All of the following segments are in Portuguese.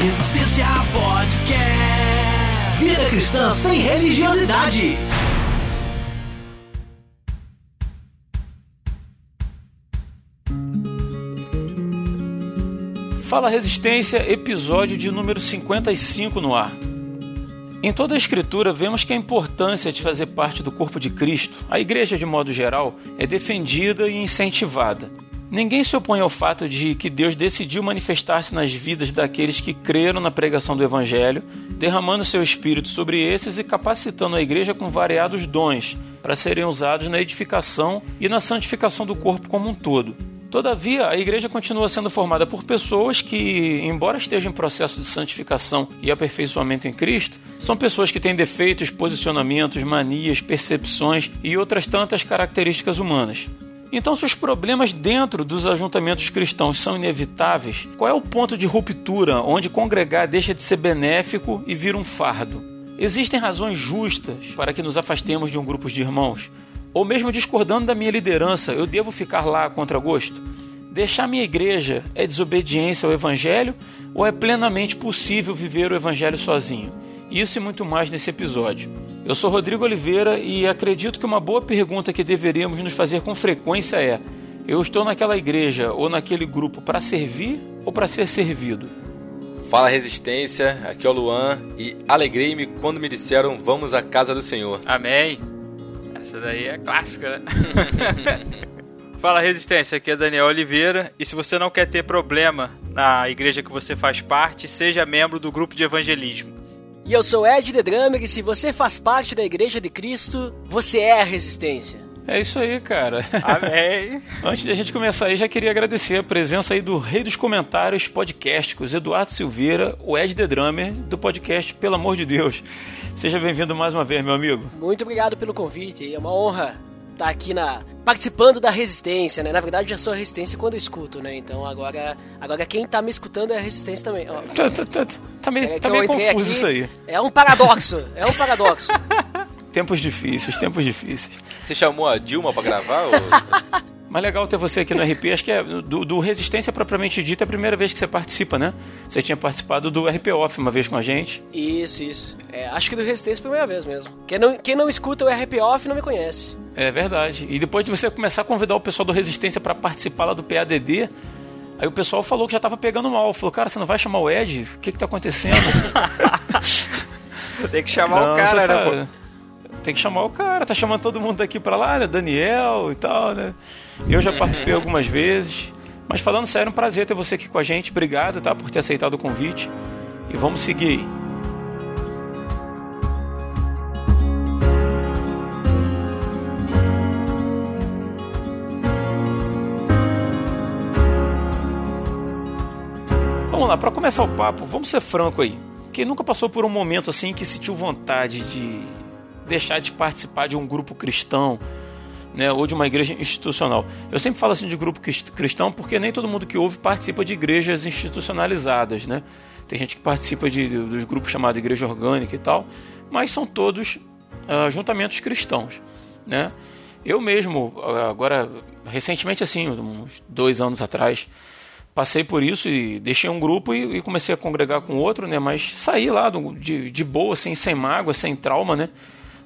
Resistência Podcast. Vida cristã sem religiosidade. Fala Resistência, episódio de número 55 no ar. Em toda a Escritura, vemos que a importância de fazer parte do corpo de Cristo, a igreja de modo geral, é defendida e incentivada. Ninguém se opõe ao fato de que Deus decidiu manifestar-se nas vidas daqueles que creram na pregação do Evangelho, derramando seu Espírito sobre esses e capacitando a igreja com variados dons para serem usados na edificação e na santificação do corpo como um todo. Todavia, a igreja continua sendo formada por pessoas que, embora estejam em processo de santificação e aperfeiçoamento em Cristo, são pessoas que têm defeitos, posicionamentos, manias, percepções e outras tantas características humanas. Então, se os problemas dentro dos ajuntamentos cristãos são inevitáveis, qual é o ponto de ruptura onde congregar deixa de ser benéfico e vira um fardo? Existem razões justas para que nos afastemos de um grupo de irmãos, ou mesmo discordando da minha liderança, eu devo ficar lá contra gosto? Deixar minha igreja é desobediência ao Evangelho ou é plenamente possível viver o Evangelho sozinho? Isso e muito mais nesse episódio. Eu sou Rodrigo Oliveira e acredito que uma boa pergunta que deveríamos nos fazer com frequência é: eu estou naquela igreja ou naquele grupo para servir ou para ser servido? Fala Resistência, aqui é o Luan e alegrei-me quando me disseram vamos à casa do Senhor. Amém. Essa daí é clássica, né? Fala Resistência, aqui é Daniel Oliveira e se você não quer ter problema na igreja que você faz parte, seja membro do grupo de evangelismo. E eu sou Ed The Drummer e se você faz parte da Igreja de Cristo, você é a Resistência. É isso aí, cara. Amém. Antes de a gente começar aí, já queria agradecer a presença aí do Rei dos Comentários Podcasticos, Eduardo Silveira, o Ed The Drummer, do podcast Pelo Amor de Deus. Seja bem-vindo mais uma vez, meu amigo. Muito obrigado pelo convite, é uma honra estar aqui na participando da Resistência, né? Na verdade, eu já sou a Resistência quando eu escuto, né? Então agora, agora quem tá me escutando é a Resistência também. Ó, Tá, tá, tá, tá meio, é tá meio eu entrei confuso aqui, isso aí. É um paradoxo, é um paradoxo. Tempos difíceis, tempos difíceis. Você chamou a Dilma pra gravar? ou... Mas legal ter você aqui no RP, acho que é do, do Resistência propriamente dita, é a primeira vez que você participa, né? Você tinha participado do RP Off uma vez com a gente. Isso, isso. É, acho que do Resistência foi a primeira vez mesmo. Quem não, quem não escuta o RP Off não me conhece. É verdade. E depois de você começar a convidar o pessoal do Resistência para participar lá do PADD, aí o pessoal falou que já tava pegando mal. Falou, cara, você não vai chamar o Ed? O que que tá acontecendo? Tem que chamar Não, o cara, né, pô? Tem que chamar o cara, tá chamando todo mundo daqui pra lá, né? Daniel e tal, né? Eu já participei algumas vezes. Mas falando sério, é um prazer ter você aqui com a gente. Obrigado, tá? Por ter aceitado o convite. E vamos seguir aí. Vamos lá, para começar o papo, vamos ser franco aí. Quem nunca passou por um momento assim que sentiu vontade de deixar de participar de um grupo cristão, né, ou de uma igreja institucional. Eu sempre falo assim de grupo crist- cristão porque nem todo mundo que ouve participa de igrejas institucionalizadas, né? Tem gente que participa de, dos grupos chamados igreja orgânica e tal, mas são todos ah, juntamentos cristãos, né? Eu mesmo, ah, agora, recentemente assim, uns dois anos atrás, passei por isso e deixei um grupo e, e comecei a congregar com outro, né? Mas saí lá do- de, de boa, assim, sem mágoa, sem trauma, né?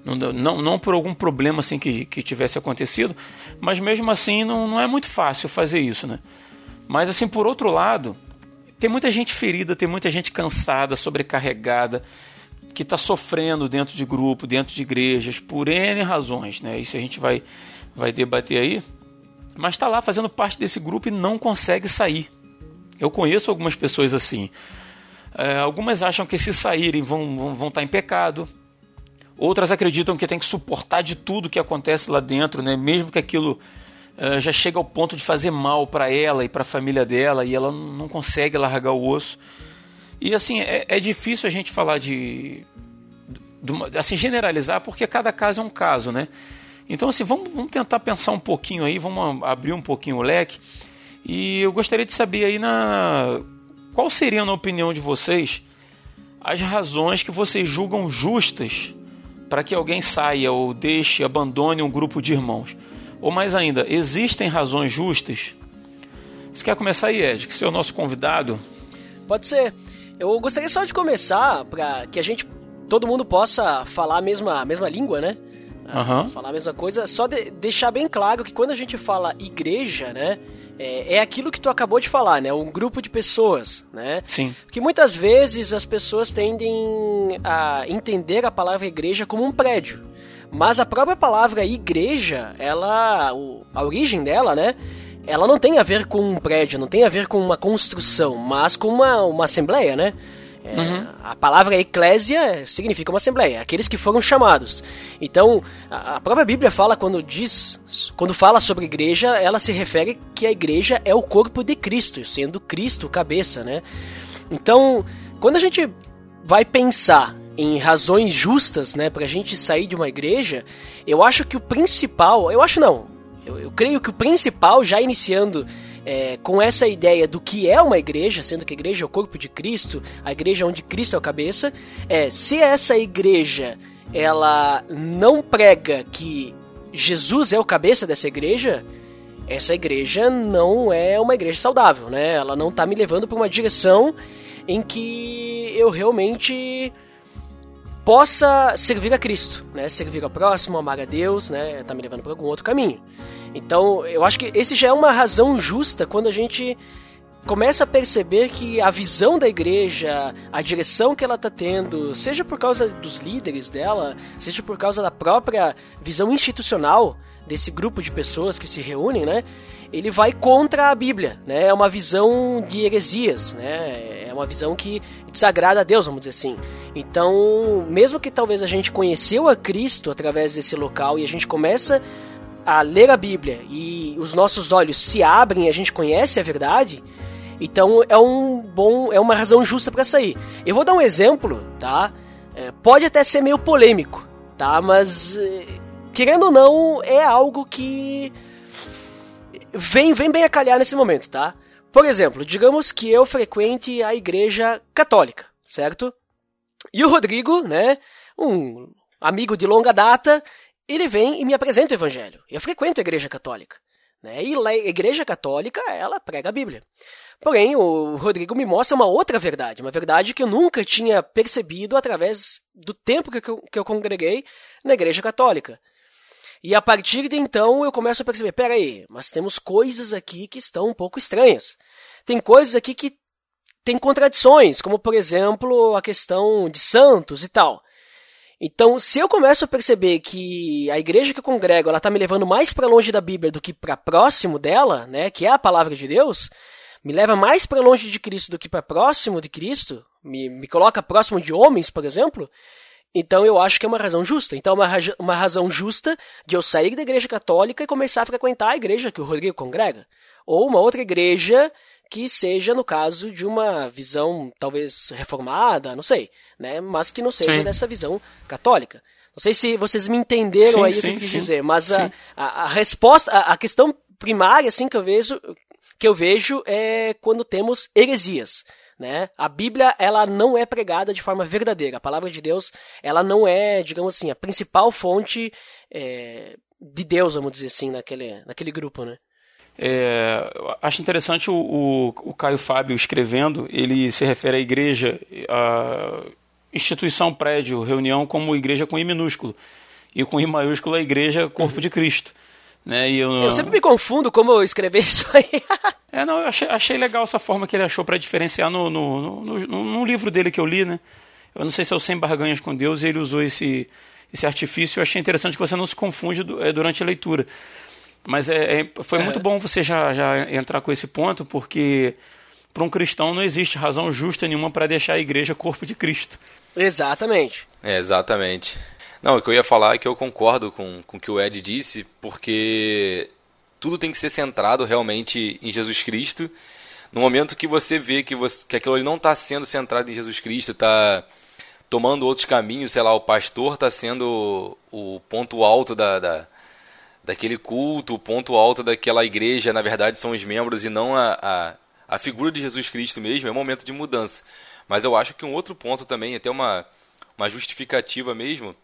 Não, não, não por algum problema assim que, que tivesse acontecido, mas mesmo assim não, não é muito fácil fazer isso, né? Mas assim, por outro lado, tem muita gente ferida, tem muita gente cansada, sobrecarregada, que está sofrendo dentro de grupo, dentro de igrejas, por N razões, né? Isso a gente vai, vai debater aí. Mas está lá fazendo parte desse grupo e não consegue sair. Eu conheço algumas pessoas assim. É, algumas acham que se saírem vão, vão, vão estar em pecado. Outras acreditam que tem que suportar de tudo que acontece lá dentro, né? mesmo que aquilo eh, já chega ao ponto de fazer mal para ela e para a família dela e ela não consegue largar o osso. E assim, é, é difícil a gente falar de, de assim generalizar porque cada caso é um caso, né? Então assim, vamos, vamos tentar pensar um pouquinho aí, vamos abrir um pouquinho o leque. E eu gostaria de saber aí na qual seriam na opinião de vocês as razões que vocês julgam justas para que alguém saia ou deixe, abandone um grupo de irmãos. Ou mais ainda, existem razões justas? Você quer começar aí, Ed, que você é o nosso convidado? Pode ser. Eu gostaria só de começar para que a gente, todo mundo possa falar a mesma, a mesma língua, né? Uhum. Falar a mesma coisa, só de, deixar bem claro que quando a gente fala igreja, né? É, é, aquilo que tu acabou de falar, né? Um grupo de pessoas, né? Sim. Que muitas vezes as pessoas tendem a entender a palavra igreja como um prédio. Mas a própria palavra igreja, ela. a origem dela, né? Ela não tem a ver com um prédio, não tem a ver com uma construção, mas com uma, uma assembleia, né? É, uhum. A palavra eclésia significa uma assembleia, aqueles que foram chamados. Então, a, a própria Bíblia fala quando diz, quando fala sobre igreja, ela se refere que a igreja é o corpo de Cristo, sendo Cristo cabeça, né? Então, quando a gente vai pensar em razões justas, né, pra gente sair de uma igreja, eu acho que o principal, eu acho não, eu, eu creio que o principal, já iniciando é, com essa ideia do que é uma igreja, sendo que a igreja é o corpo de Cristo, a igreja onde Cristo é a cabeça, é se essa igreja ela não prega que Jesus é o cabeça dessa igreja, essa igreja não é uma igreja saudável, né? Ela não está me levando para uma direção em que eu realmente possa servir a Cristo, né? Servir ao próximo, amar a Deus, né? Tá me levando para algum outro caminho. Então, eu acho que esse já é uma razão justa quando a gente começa a perceber que a visão da igreja, a direção que ela está tendo, seja por causa dos líderes dela, seja por causa da própria visão institucional desse grupo de pessoas que se reúnem, né? Ele vai contra a Bíblia, né? É uma visão de heresias, né? É uma visão que desagrada a Deus, vamos dizer assim. Então, mesmo que talvez a gente conheceu a Cristo através desse local e a gente começa a ler a Bíblia e os nossos olhos se abrem e a gente conhece a verdade, então é um bom, é uma razão justa para sair. Eu vou dar um exemplo, tá? É, pode até ser meio polêmico, tá? Mas é, querendo ou não, é algo que vem, vem bem a calhar nesse momento, tá? Por exemplo, digamos que eu frequente a igreja católica, certo? E o Rodrigo, né, um amigo de longa data, ele vem e me apresenta o evangelho. Eu frequento a igreja católica. Né? E a igreja católica, ela prega a Bíblia. Porém, o Rodrigo me mostra uma outra verdade, uma verdade que eu nunca tinha percebido através do tempo que eu, que eu congreguei na igreja católica. E a partir de então eu começo a perceber, peraí, mas temos coisas aqui que estão um pouco estranhas. Tem coisas aqui que tem contradições, como por exemplo a questão de santos e tal. Então, se eu começo a perceber que a igreja que eu congrego, ela tá me levando mais para longe da Bíblia do que para próximo dela, né, que é a palavra de Deus, me leva mais para longe de Cristo do que para próximo de Cristo, me, me coloca próximo de homens, por exemplo, então eu acho que é uma razão justa. Então é uma, uma razão justa de eu sair da igreja católica e começar a frequentar a igreja que o Rodrigo congrega. Ou uma outra igreja que seja, no caso, de uma visão talvez reformada, não sei, né? Mas que não seja sim. dessa visão católica. Não sei se vocês me entenderam sim, aí sim, o que eu quis dizer, mas a, a, a, resposta, a, a, questão primária, assim, que eu vejo, que eu vejo é quando temos heresias. Né? A Bíblia ela não é pregada de forma verdadeira. A palavra de Deus ela não é, digamos assim, a principal fonte é, de Deus, vamos dizer assim, naquele, naquele grupo, né? É, acho interessante o, o, o, Caio Fábio escrevendo, ele se refere à igreja, à instituição prédio, reunião como igreja com I minúsculo, e com I maiúsculo a igreja corpo de Cristo. Né? E eu, eu sempre me confundo como eu escrever isso aí. é, não, eu achei, achei legal essa forma que ele achou para diferenciar no no, no, no, no, livro dele que eu li, né? Eu não sei se é o Sem Barganhas com Deus, e ele usou esse, esse artifício. Eu achei interessante que você não se confunde é, durante a leitura. Mas é, é foi é. muito bom você já, já entrar com esse ponto, porque para um cristão não existe razão justa nenhuma para deixar a igreja corpo de Cristo. Exatamente. É, exatamente. Não, o que eu ia falar é que eu concordo com, com o que o Ed disse, porque tudo tem que ser centrado realmente em Jesus Cristo. No momento que você vê que, você, que aquilo ali não está sendo centrado em Jesus Cristo, está tomando outros caminhos, sei lá, o pastor está sendo o ponto alto da, da, daquele culto, o ponto alto daquela igreja, na verdade, são os membros e não a, a, a figura de Jesus Cristo mesmo, é um momento de mudança. Mas eu acho que um outro ponto também, até uma, uma justificativa mesmo,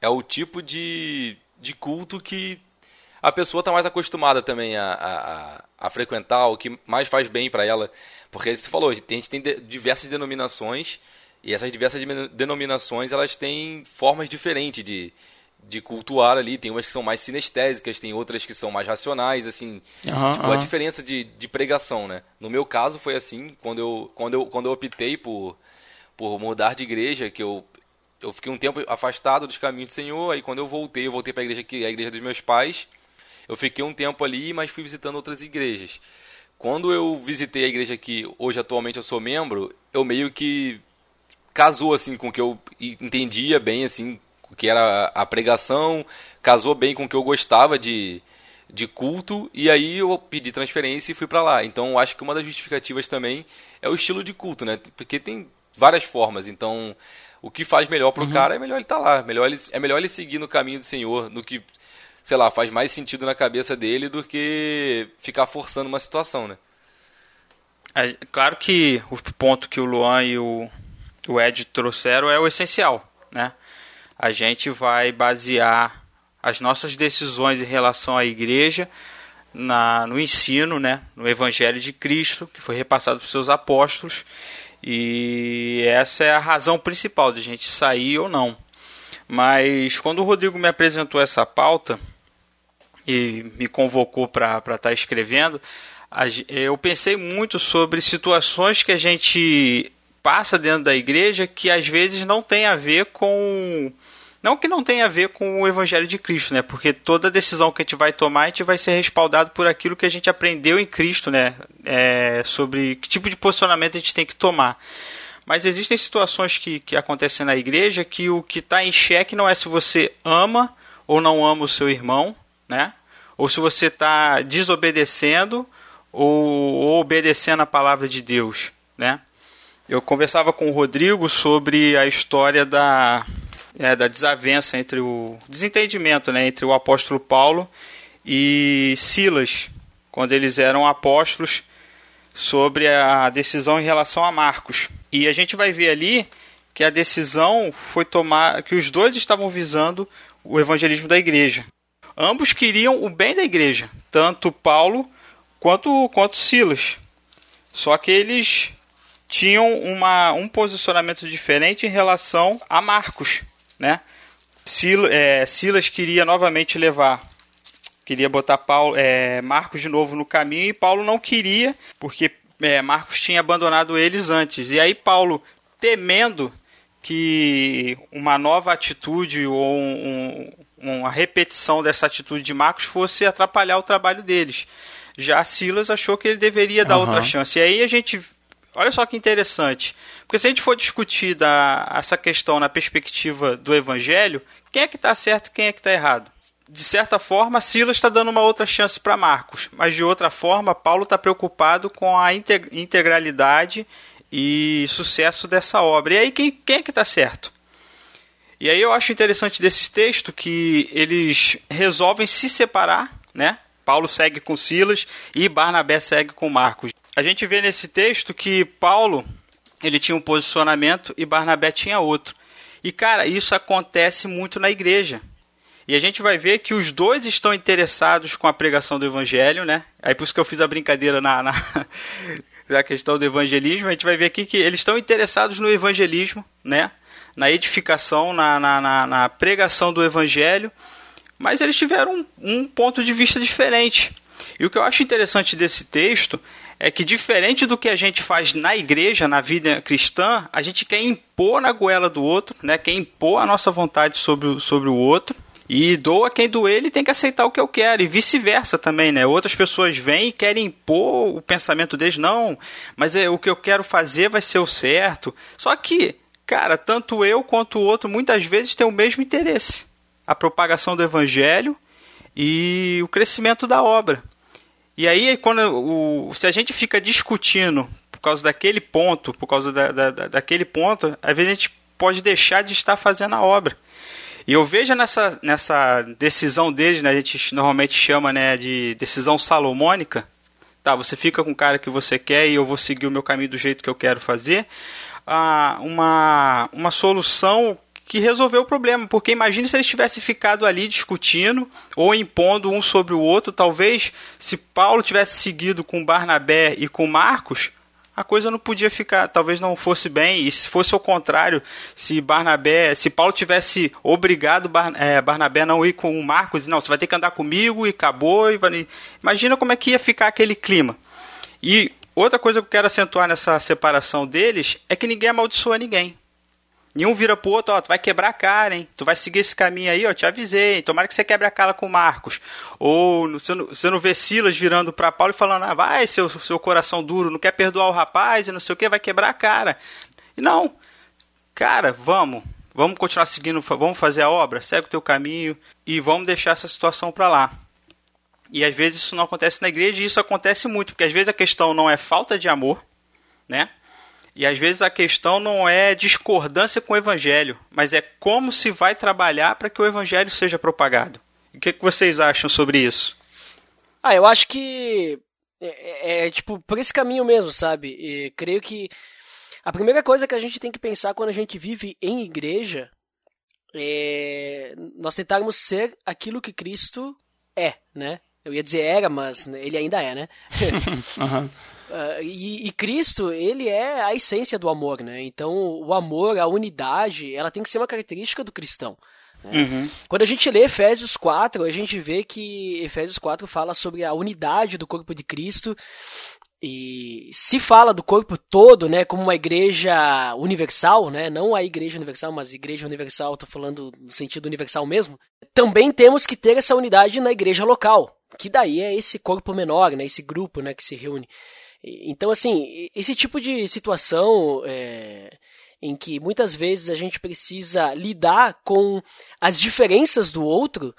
é o tipo de, de culto que a pessoa está mais acostumada também a, a, a, frequentar o que mais faz bem para ela. Porque você falou, a gente tem diversas denominações e essas diversas denominações elas têm formas diferentes de, de cultuar ali. Tem umas que são mais sinestésicas, tem outras que são mais racionais, assim. Uhum, tipo, uhum. a diferença de, de pregação, né? No meu caso foi assim, quando eu, quando eu, quando eu optei por, por mudar de igreja, que eu, eu fiquei um tempo afastado dos caminhos do Senhor, aí quando eu voltei, eu voltei para a igreja que é a igreja dos meus pais. Eu fiquei um tempo ali, mas fui visitando outras igrejas. Quando eu visitei a igreja que hoje atualmente eu sou membro, eu meio que casou assim com o que eu entendia bem assim, o que era a pregação, casou bem com o que eu gostava de de culto e aí eu pedi transferência e fui para lá. Então acho que uma das justificativas também é o estilo de culto, né? Porque tem várias formas. Então o que faz melhor pro uhum. cara é melhor ele estar tá lá, melhor ele, é melhor ele seguir no caminho do Senhor, no que sei lá, faz mais sentido na cabeça dele do que ficar forçando uma situação, né? É, claro que o ponto que o Luan e o, o Ed trouxeram é o essencial, né? A gente vai basear as nossas decisões em relação à igreja na, no ensino, né, no Evangelho de Cristo, que foi repassado por seus apóstolos, e essa é a razão principal de a gente sair ou não. Mas quando o Rodrigo me apresentou essa pauta, e me convocou para estar tá escrevendo, eu pensei muito sobre situações que a gente passa dentro da igreja que às vezes não tem a ver com não que não tenha a ver com o Evangelho de Cristo, né? Porque toda decisão que a gente vai tomar, a gente vai ser respaldado por aquilo que a gente aprendeu em Cristo, né? É, sobre que tipo de posicionamento a gente tem que tomar. Mas existem situações que, que acontecem na igreja que o que está em xeque não é se você ama ou não ama o seu irmão, né? ou se você está desobedecendo ou, ou, obedecendo a palavra de Deus, né? Eu conversava com o Rodrigo sobre a história da, é, da desavença entre o desentendimento, né, entre o apóstolo Paulo e Silas, quando eles eram apóstolos, sobre a decisão em relação a Marcos. E a gente vai ver ali que a decisão foi tomar, que os dois estavam visando o evangelismo da igreja. Ambos queriam o bem da igreja, tanto Paulo quanto, quanto Silas. Só que eles tinham uma, um posicionamento diferente em relação a Marcos, né? Silas, é, Silas queria novamente levar, queria botar Paulo, é, Marcos de novo no caminho e Paulo não queria, porque é, Marcos tinha abandonado eles antes. E aí Paulo, temendo que uma nova atitude ou um, uma repetição dessa atitude de Marcos fosse atrapalhar o trabalho deles. Já Silas achou que ele deveria dar uhum. outra chance. E aí a gente. Olha só que interessante. Porque se a gente for discutir da, essa questão na perspectiva do evangelho, quem é que está certo e quem é que está errado? De certa forma, Silas está dando uma outra chance para Marcos, mas de outra forma, Paulo está preocupado com a integralidade e sucesso dessa obra. E aí, quem, quem é que está certo? E aí eu acho interessante desse texto que eles resolvem se separar, né? Paulo segue com Silas e Barnabé segue com Marcos. A gente vê nesse texto que Paulo ele tinha um posicionamento e Barnabé tinha outro. E cara, isso acontece muito na igreja. E a gente vai ver que os dois estão interessados com a pregação do evangelho, né? Aí por isso que eu fiz a brincadeira na, na, na questão do evangelismo. A gente vai ver aqui que eles estão interessados no evangelismo, né? na edificação, na, na, na, na pregação do evangelho, mas eles tiveram um, um ponto de vista diferente. E o que eu acho interessante desse texto é que, diferente do que a gente faz na igreja, na vida cristã, a gente quer impor na goela do outro, né? quer impor a nossa vontade sobre o, sobre o outro. E doa quem doer, ele tem que aceitar o que eu quero. E vice-versa também, né? Outras pessoas vêm e querem impor o pensamento deles. Não, mas é, o que eu quero fazer vai ser o certo. Só que Cara, tanto eu quanto o outro muitas vezes tem o mesmo interesse: a propagação do evangelho e o crescimento da obra. E aí, quando o, se a gente fica discutindo por causa daquele ponto, por causa da, da, daquele ponto, às vezes a gente pode deixar de estar fazendo a obra. E eu vejo nessa, nessa decisão deles, né, a gente normalmente chama né, de decisão salomônica. Tá, você fica com o cara que você quer e eu vou seguir o meu caminho do jeito que eu quero fazer uma, uma solução que resolver o problema, porque imagine se eles tivessem ficado ali discutindo ou impondo um sobre o outro, talvez se Paulo tivesse seguido com Barnabé e com Marcos, a coisa não podia ficar, talvez não fosse bem, e se fosse o contrário, se Barnabé, se Paulo tivesse obrigado Bar, é, Barnabé não ir com o Marcos, não, você vai ter que andar comigo e acabou, e vai, imagina como é que ia ficar aquele clima. E outra coisa que eu quero acentuar nessa separação deles é que ninguém amaldiçoa ninguém. Nenhum vira pro outro, ó, tu vai quebrar a cara, hein? Tu vai seguir esse caminho aí, ó, te avisei. Tomara que você quebre a cara com o Marcos. Ou você não, você não vê Silas virando para Paulo e falando, ah, vai, seu, seu coração duro, não quer perdoar o rapaz e não sei o que, vai quebrar a cara. E não. Cara, vamos. Vamos continuar seguindo, vamos fazer a obra, segue o teu caminho e vamos deixar essa situação para lá. E às vezes isso não acontece na igreja e isso acontece muito, porque às vezes a questão não é falta de amor, né? E às vezes a questão não é discordância com o evangelho, mas é como se vai trabalhar para que o evangelho seja propagado. O que, que vocês acham sobre isso? Ah, eu acho que é, é, é tipo por esse caminho mesmo, sabe? E creio que a primeira coisa que a gente tem que pensar quando a gente vive em igreja é nós tentarmos ser aquilo que Cristo é, né? Eu ia dizer era, mas ele ainda é, né? uhum. Uh, e, e, Cristo, ele é a essência do amor, né? Então, o amor, a unidade, ela tem que ser uma característica do cristão. Né? Uhum. Quando a gente lê Efésios 4, a gente vê que Efésios 4 fala sobre a unidade do corpo de Cristo e se fala do corpo todo, né, como uma igreja universal, né, não a igreja universal, mas igreja universal, estou falando no sentido universal mesmo, também temos que ter essa unidade na igreja local, que daí é esse corpo menor, né, esse grupo, né, que se reúne. Então, assim, esse tipo de situação é, em que muitas vezes a gente precisa lidar com as diferenças do outro,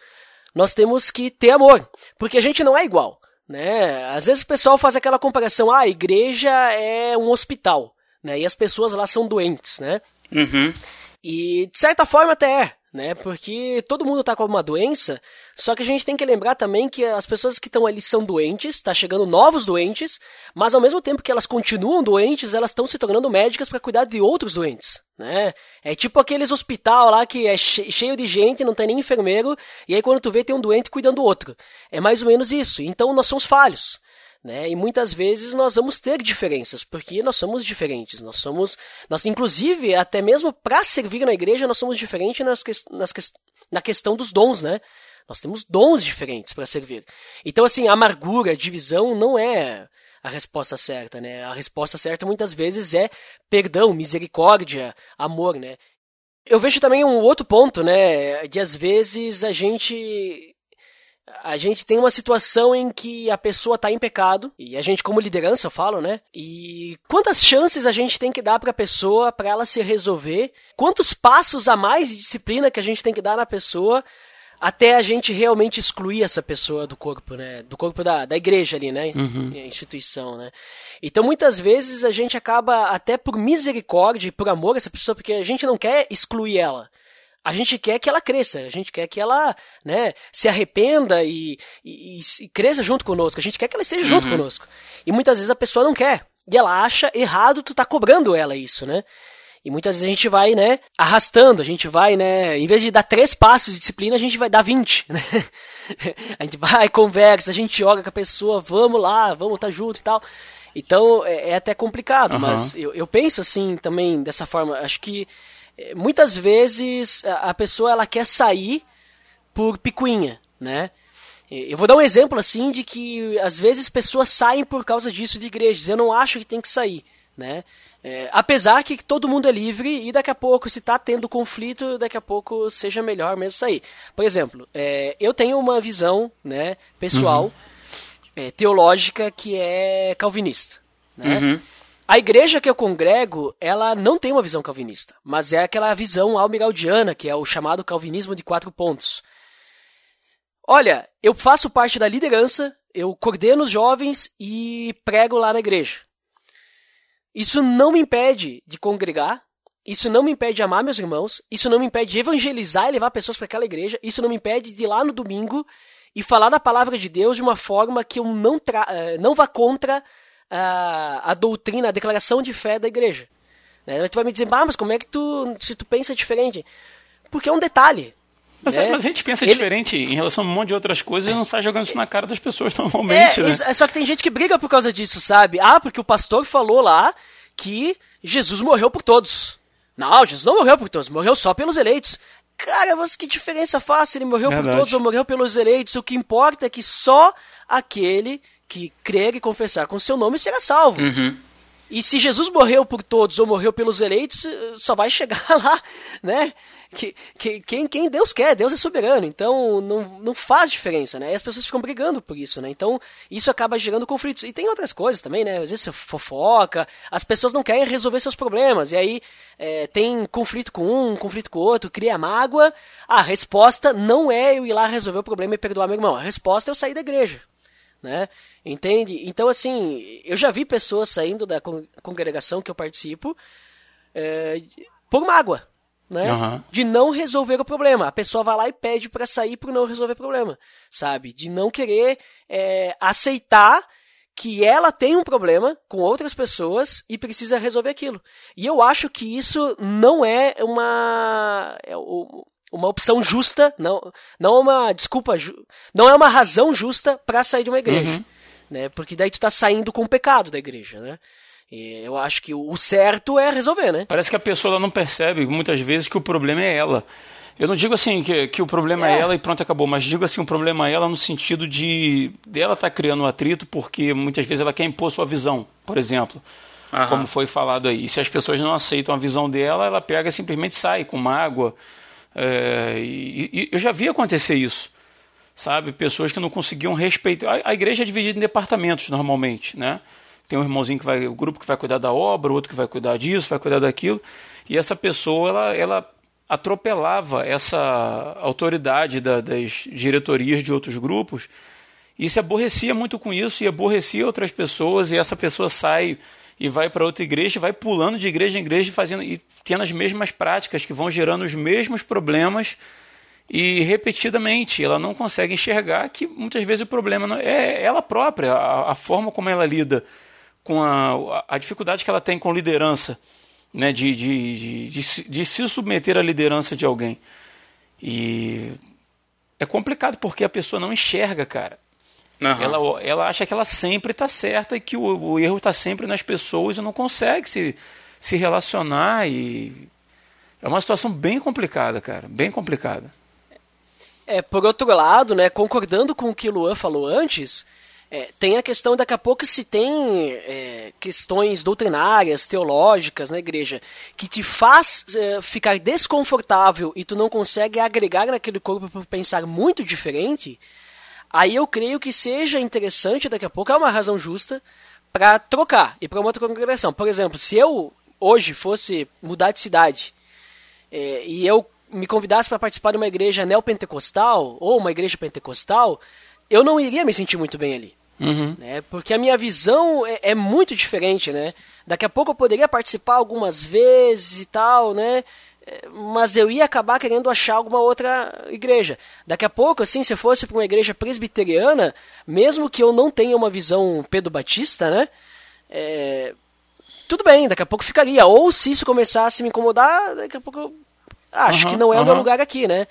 nós temos que ter amor, porque a gente não é igual. Né? Às vezes o pessoal faz aquela comparação, ah, a igreja é um hospital, né? E as pessoas lá são doentes, né? Uhum. E de certa forma até é né? Porque todo mundo está com uma doença, só que a gente tem que lembrar também que as pessoas que estão ali são doentes, está chegando novos doentes, mas ao mesmo tempo que elas continuam doentes, elas estão se tornando médicas para cuidar de outros doentes, né? É tipo aqueles hospital lá que é cheio de gente, não tem nem enfermeiro, e aí quando tu vê tem um doente cuidando do outro. É mais ou menos isso. Então nós somos falhos. Né? E muitas vezes nós vamos ter diferenças, porque nós somos diferentes. Nós somos, nós inclusive até mesmo para servir na igreja nós somos diferentes nas, nas, na questão dos dons, né? Nós temos dons diferentes para servir. Então assim, amargura, divisão não é a resposta certa, né? A resposta certa muitas vezes é perdão, misericórdia, amor, né? Eu vejo também um outro ponto, né? De às vezes a gente a gente tem uma situação em que a pessoa está em pecado, e a gente como liderança eu falo, né? E quantas chances a gente tem que dar para a pessoa para ela se resolver? Quantos passos a mais de disciplina que a gente tem que dar na pessoa até a gente realmente excluir essa pessoa do corpo, né? Do corpo da, da igreja ali, né? Uhum. Instituição, né? Então muitas vezes a gente acaba até por misericórdia e por amor a essa pessoa, porque a gente não quer excluir ela. A gente quer que ela cresça, a gente quer que ela né, se arrependa e, e, e cresça junto conosco, a gente quer que ela esteja uhum. junto conosco. E muitas vezes a pessoa não quer. E ela acha errado tu tá cobrando ela isso, né? E muitas vezes a gente vai, né, arrastando, a gente vai, né, em vez de dar três passos de disciplina, a gente vai dar vinte, né? a gente vai, conversa, a gente joga com a pessoa, vamos lá, vamos estar tá junto e tal. Então é, é até complicado, uhum. mas eu, eu penso assim também dessa forma. Acho que muitas vezes a pessoa ela quer sair por picuinha, né? Eu vou dar um exemplo assim de que às vezes pessoas saem por causa disso de igrejas. Eu não acho que tem que sair, né? É, apesar que todo mundo é livre e daqui a pouco, se está tendo conflito, daqui a pouco seja melhor mesmo sair. Por exemplo, é, eu tenho uma visão né, pessoal, uhum. é, teológica, que é calvinista. Né? Uhum. A igreja que eu congrego, ela não tem uma visão calvinista, mas é aquela visão almiraldiana, que é o chamado calvinismo de quatro pontos. Olha, eu faço parte da liderança, eu coordeno os jovens e prego lá na igreja. Isso não me impede de congregar, isso não me impede de amar meus irmãos, isso não me impede de evangelizar e levar pessoas para aquela igreja, isso não me impede de ir lá no domingo e falar da palavra de Deus de uma forma que eu não, eh, não vá contra a, a doutrina, a declaração de fé da igreja. Né? Tu vai me dizer, ah, mas como é que tu, se tu pensa diferente? porque é um detalhe. Mas, né? mas a gente pensa Ele- diferente em relação a um monte de outras coisas e não sai jogando isso na cara das pessoas normalmente, É, né? é só que tem gente que briga por causa disso, sabe? Ah, porque o pastor falou lá que Jesus morreu por todos. Não, Jesus não morreu por todos, morreu só pelos eleitos. Cara, mas que diferença faz se ele morreu por Verdade. todos ou morreu pelos eleitos? O que importa é que só aquele que crer e confessar com seu nome será salvo. E se Jesus morreu por todos ou morreu pelos eleitos, só vai chegar lá, né? Que, que, quem, quem Deus quer, Deus é soberano, então não, não faz diferença, né? E as pessoas ficam brigando por isso, né? Então isso acaba gerando conflitos. E tem outras coisas também, né? Às vezes você fofoca, as pessoas não querem resolver seus problemas, e aí eh, tem conflito com um, conflito com o outro, cria mágoa. A resposta não é eu ir lá resolver o problema e perdoar meu irmão, a resposta é eu sair da igreja né? Entende? Então, assim, eu já vi pessoas saindo da con- congregação que eu participo é, por mágoa, né? Aham. De não resolver o problema. A pessoa vai lá e pede pra sair por não resolver o problema, sabe? De não querer é, aceitar que ela tem um problema com outras pessoas e precisa resolver aquilo. E eu acho que isso não é uma é uma opção justa, não não é uma desculpa, ju- não é uma razão justa pra sair de uma igreja, né? Porque daí tu tá saindo com o pecado da igreja, né? E eu acho que o certo é resolver, né? Parece que a pessoa não percebe muitas vezes que o problema é ela. Eu não digo assim que, que o problema é. É. ela e pronto, acabou, mas digo assim, o problema é ela no sentido de dela estar criando um atrito porque muitas vezes ela quer impor sua visão, por exemplo. Aham. Como foi falado aí. E se as pessoas não aceitam a visão dela, ela pega e simplesmente sai com mágoa. É, e, e eu já vi acontecer isso. Sabe? Pessoas que não conseguiam respeitar. A, a igreja é dividida em departamentos normalmente, né? Tem um irmãozinho que vai, o grupo que vai cuidar da obra, o outro que vai cuidar disso, vai cuidar daquilo. E essa pessoa, ela, ela atropelava essa autoridade da- das diretorias de outros grupos e se aborrecia muito com isso e aborrecia outras pessoas e essa pessoa sai e vai para outra igreja, vai pulando de igreja em igreja fazendo e tendo as mesmas práticas que vão gerando os mesmos problemas e repetidamente ela não consegue enxergar que muitas vezes o problema é ela própria, a, a forma como ela lida com a, a dificuldade que ela tem com liderança, né, de, de, de, de se submeter à liderança de alguém. E é complicado porque a pessoa não enxerga, cara. Aham. Ela, ela acha que ela sempre está certa e que o, o erro está sempre nas pessoas e não consegue se, se relacionar. e É uma situação bem complicada, cara. Bem complicada. É, por outro lado, né, concordando com o que o Luan falou antes, é, tem a questão, daqui a pouco, se tem é, questões doutrinárias, teológicas na igreja, que te faz é, ficar desconfortável e tu não consegue agregar naquele corpo por pensar muito diferente, aí eu creio que seja interessante, daqui a pouco, é uma razão justa para trocar e para uma outra congregação. Por exemplo, se eu hoje fosse mudar de cidade é, e eu me convidasse para participar de uma igreja neopentecostal ou uma igreja pentecostal, eu não iria me sentir muito bem ali. Uhum. Né? Porque a minha visão é, é muito diferente, né? Daqui a pouco eu poderia participar algumas vezes e tal, né? Mas eu ia acabar querendo achar alguma outra igreja. Daqui a pouco, assim, se fosse para uma igreja presbiteriana, mesmo que eu não tenha uma visão Pedro Batista, né? É, tudo bem, daqui a pouco ficaria. Ou se isso começasse a me incomodar, daqui a pouco eu acho Aham, que não é o meu lugar aqui, né?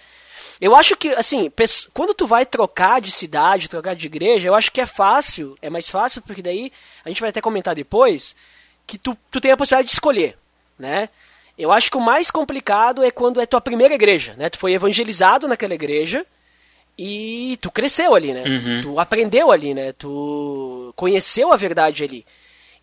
Eu acho que, assim, quando tu vai trocar de cidade, trocar de igreja, eu acho que é fácil, é mais fácil, porque daí, a gente vai até comentar depois, que tu, tu tem a possibilidade de escolher, né? Eu acho que o mais complicado é quando é tua primeira igreja, né? Tu foi evangelizado naquela igreja e tu cresceu ali, né? Tu aprendeu ali, né? Tu conheceu a verdade ali.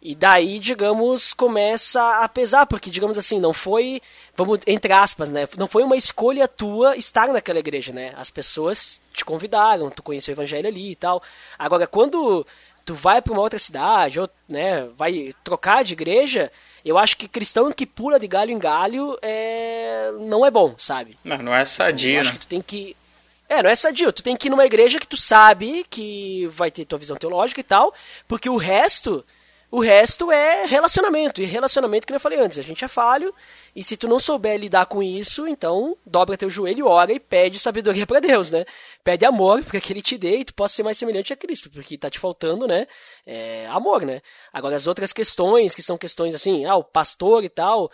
E daí, digamos, começa a pesar, porque, digamos assim, não foi, vamos, entre aspas, né? Não foi uma escolha tua estar naquela igreja, né? As pessoas te convidaram, tu conheceu o evangelho ali e tal. Agora, quando tu vai para uma outra cidade, ou, né, vai trocar de igreja, eu acho que cristão que pula de galho em galho é... não é bom, sabe? Não, não é Eu sadio, acho né? que tu tem que. É, não é sadio. Tu tem que ir numa igreja que tu sabe que vai ter tua visão teológica e tal, porque o resto. O resto é relacionamento. E relacionamento, que eu falei antes, a gente é falho. E se tu não souber lidar com isso, então dobra teu joelho, ora e pede sabedoria pra Deus, né? Pede amor para que ele te dê e tu possa ser mais semelhante a Cristo, porque tá te faltando, né? É, amor, né? Agora, as outras questões, que são questões assim, ah, o pastor e tal,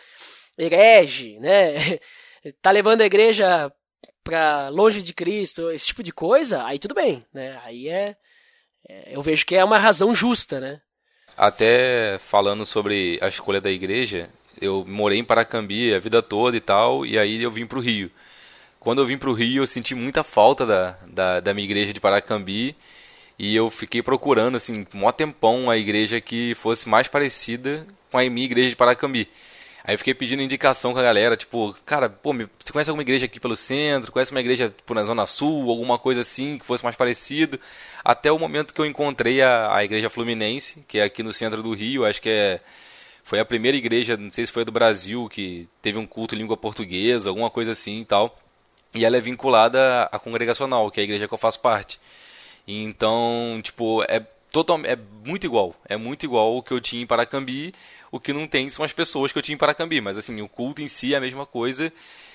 herege, né? tá levando a igreja pra longe de Cristo, esse tipo de coisa, aí tudo bem, né? Aí é, é eu vejo que é uma razão justa, né? Até falando sobre a escolha da igreja, eu morei em Paracambi a vida toda e tal, e aí eu vim para o Rio. Quando eu vim para o Rio, eu senti muita falta da, da, da minha igreja de Paracambi, e eu fiquei procurando, assim, um tempão a igreja que fosse mais parecida com a minha igreja de Paracambi. Aí eu fiquei pedindo indicação com a galera, tipo, cara, pô, você conhece alguma igreja aqui pelo centro? Conhece uma igreja tipo, na Zona Sul? Alguma coisa assim que fosse mais parecido? Até o momento que eu encontrei a, a igreja Fluminense, que é aqui no centro do Rio, acho que é foi a primeira igreja, não sei se foi do Brasil, que teve um culto em língua portuguesa, alguma coisa assim e tal. E ela é vinculada à congregacional, que é a igreja que eu faço parte. Então, tipo, é total, é muito igual. É muito igual o que eu tinha em Paracambi. O que não tem são as pessoas que eu tinha em Paracambi. Mas, assim, o culto em si é a mesma coisa.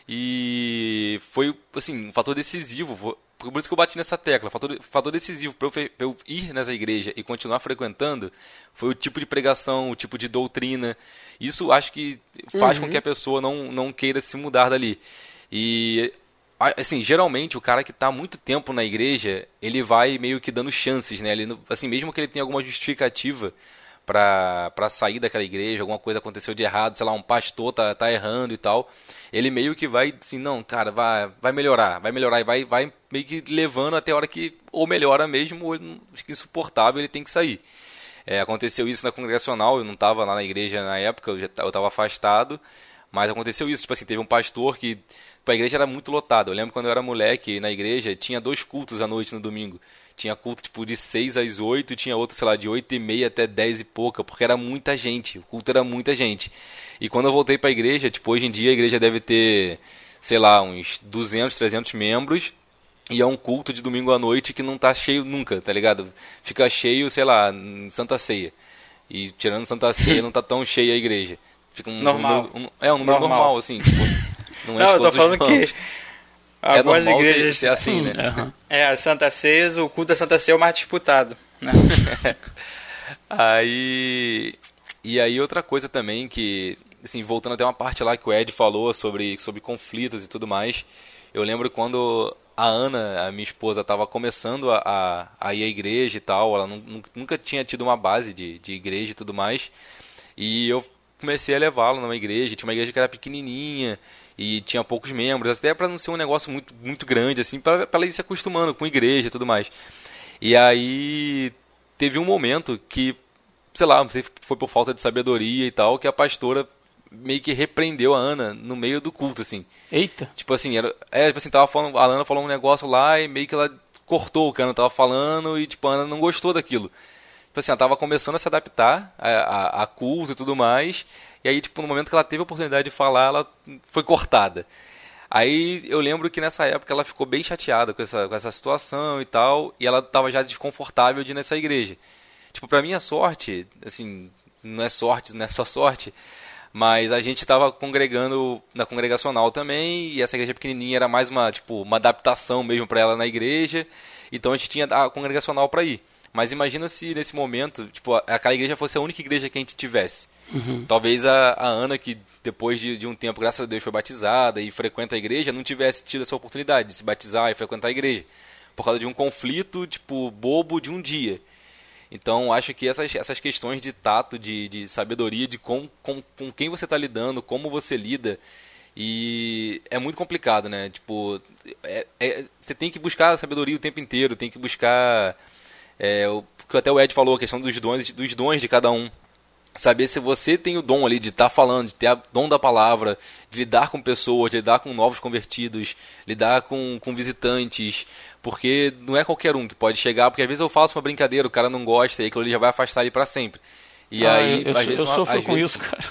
E foi, assim, um fator decisivo. Por isso que eu bati nessa tecla. Fator, fator decisivo para eu, eu, ir nessa igreja e continuar frequentando foi o tipo de pregação, o tipo de doutrina. Isso acho que faz uhum. com que a pessoa não, não queira se mudar dali. E assim, geralmente o cara que está muito tempo na igreja, ele vai meio que dando chances, né? Ele, assim, mesmo que ele tenha alguma justificativa para sair daquela igreja, alguma coisa aconteceu de errado, sei lá, um pastor tá, tá errando e tal, ele meio que vai assim, não, cara, vai, vai melhorar, vai melhorar e vai, vai meio que levando até a hora que ou melhora mesmo ou fica insuportável, ele tem que sair. É, aconteceu isso na congregacional, eu não estava lá na igreja na época, eu estava afastado, mas aconteceu isso, tipo assim, teve um pastor que a igreja era muito lotada. Eu lembro quando eu era moleque na igreja, tinha dois cultos à noite no domingo. Tinha culto tipo de 6 às 8 e tinha outro, sei lá, de 8 e meia até 10 e pouca, porque era muita gente. O culto era muita gente. E quando eu voltei para a igreja, tipo, hoje em dia a igreja deve ter, sei lá, uns 200, 300 membros. E é um culto de domingo à noite que não tá cheio nunca, tá ligado? Fica cheio, sei lá, em Santa Ceia. E tirando Santa Ceia, não tá tão cheia a igreja. Fica um normal. Número, um, é um número normal, normal assim. Tipo, não, não eu tô falando que é algumas é igrejas ser assim, né? Uhum. É, a Santa Ceia, o culto da Santa Ceia é o mais disputado. Né? aí e aí outra coisa também que assim, voltando até uma parte lá que o Ed falou sobre sobre conflitos e tudo mais. Eu lembro quando a Ana, a minha esposa, estava começando a, a, a, ir à igreja e tal. Ela nunca tinha tido uma base de, de igreja e tudo mais. E eu comecei a levá-la numa igreja. Tinha uma igreja que era pequenininha e tinha poucos membros, até para não ser um negócio muito, muito grande, assim, para ela ir se acostumando com igreja e tudo mais. E aí teve um momento que, sei lá, não sei se foi por falta de sabedoria e tal, que a pastora meio que repreendeu a Ana no meio do culto, assim. Eita! Tipo assim, era, é, tipo assim, tava falando, a Ana falou um negócio lá e meio que ela cortou o que a Ana tava falando e, tipo, a Ana não gostou daquilo. Tipo assim, ela tava começando a se adaptar a, a, a culto e tudo mais, e aí, tipo, no momento que ela teve a oportunidade de falar, ela foi cortada. Aí eu lembro que nessa época ela ficou bem chateada com essa, com essa situação e tal, e ela estava já desconfortável de ir nessa igreja. Tipo, pra minha sorte, assim, não é sorte, não é só sorte, mas a gente estava congregando na congregacional também, e essa igreja pequenininha era mais uma, tipo, uma adaptação mesmo para ela na igreja, então a gente tinha a congregacional para ir. Mas imagina se nesse momento, tipo, aquela igreja fosse a única igreja que a gente tivesse. Uhum. Talvez a, a, Ana, que depois de, de, um tempo, graças a Deus, foi batizada e frequenta a igreja, não tivesse tido essa oportunidade de se batizar e frequentar a igreja. Por causa de um conflito, tipo, bobo de um dia. Então, acho que essas, essas questões de tato, de, de sabedoria, de com, com, com quem você está lidando, como você lida, e é muito complicado, né? Tipo, é, é, você tem que buscar sabedoria o tempo inteiro, tem que buscar. É, o que até o Ed falou, a questão dos dons, dos dons de cada um saber se você tem o dom ali de estar tá falando, de ter o dom da palavra, de lidar com pessoas, de lidar com novos convertidos, lidar com, com visitantes, porque não é qualquer um que pode chegar, porque às vezes eu faço uma brincadeira, o cara não gosta e aquilo ali já vai afastar ele para sempre. E ah, aí, eu, eu, às vezes, eu sofro com vezes... isso, cara.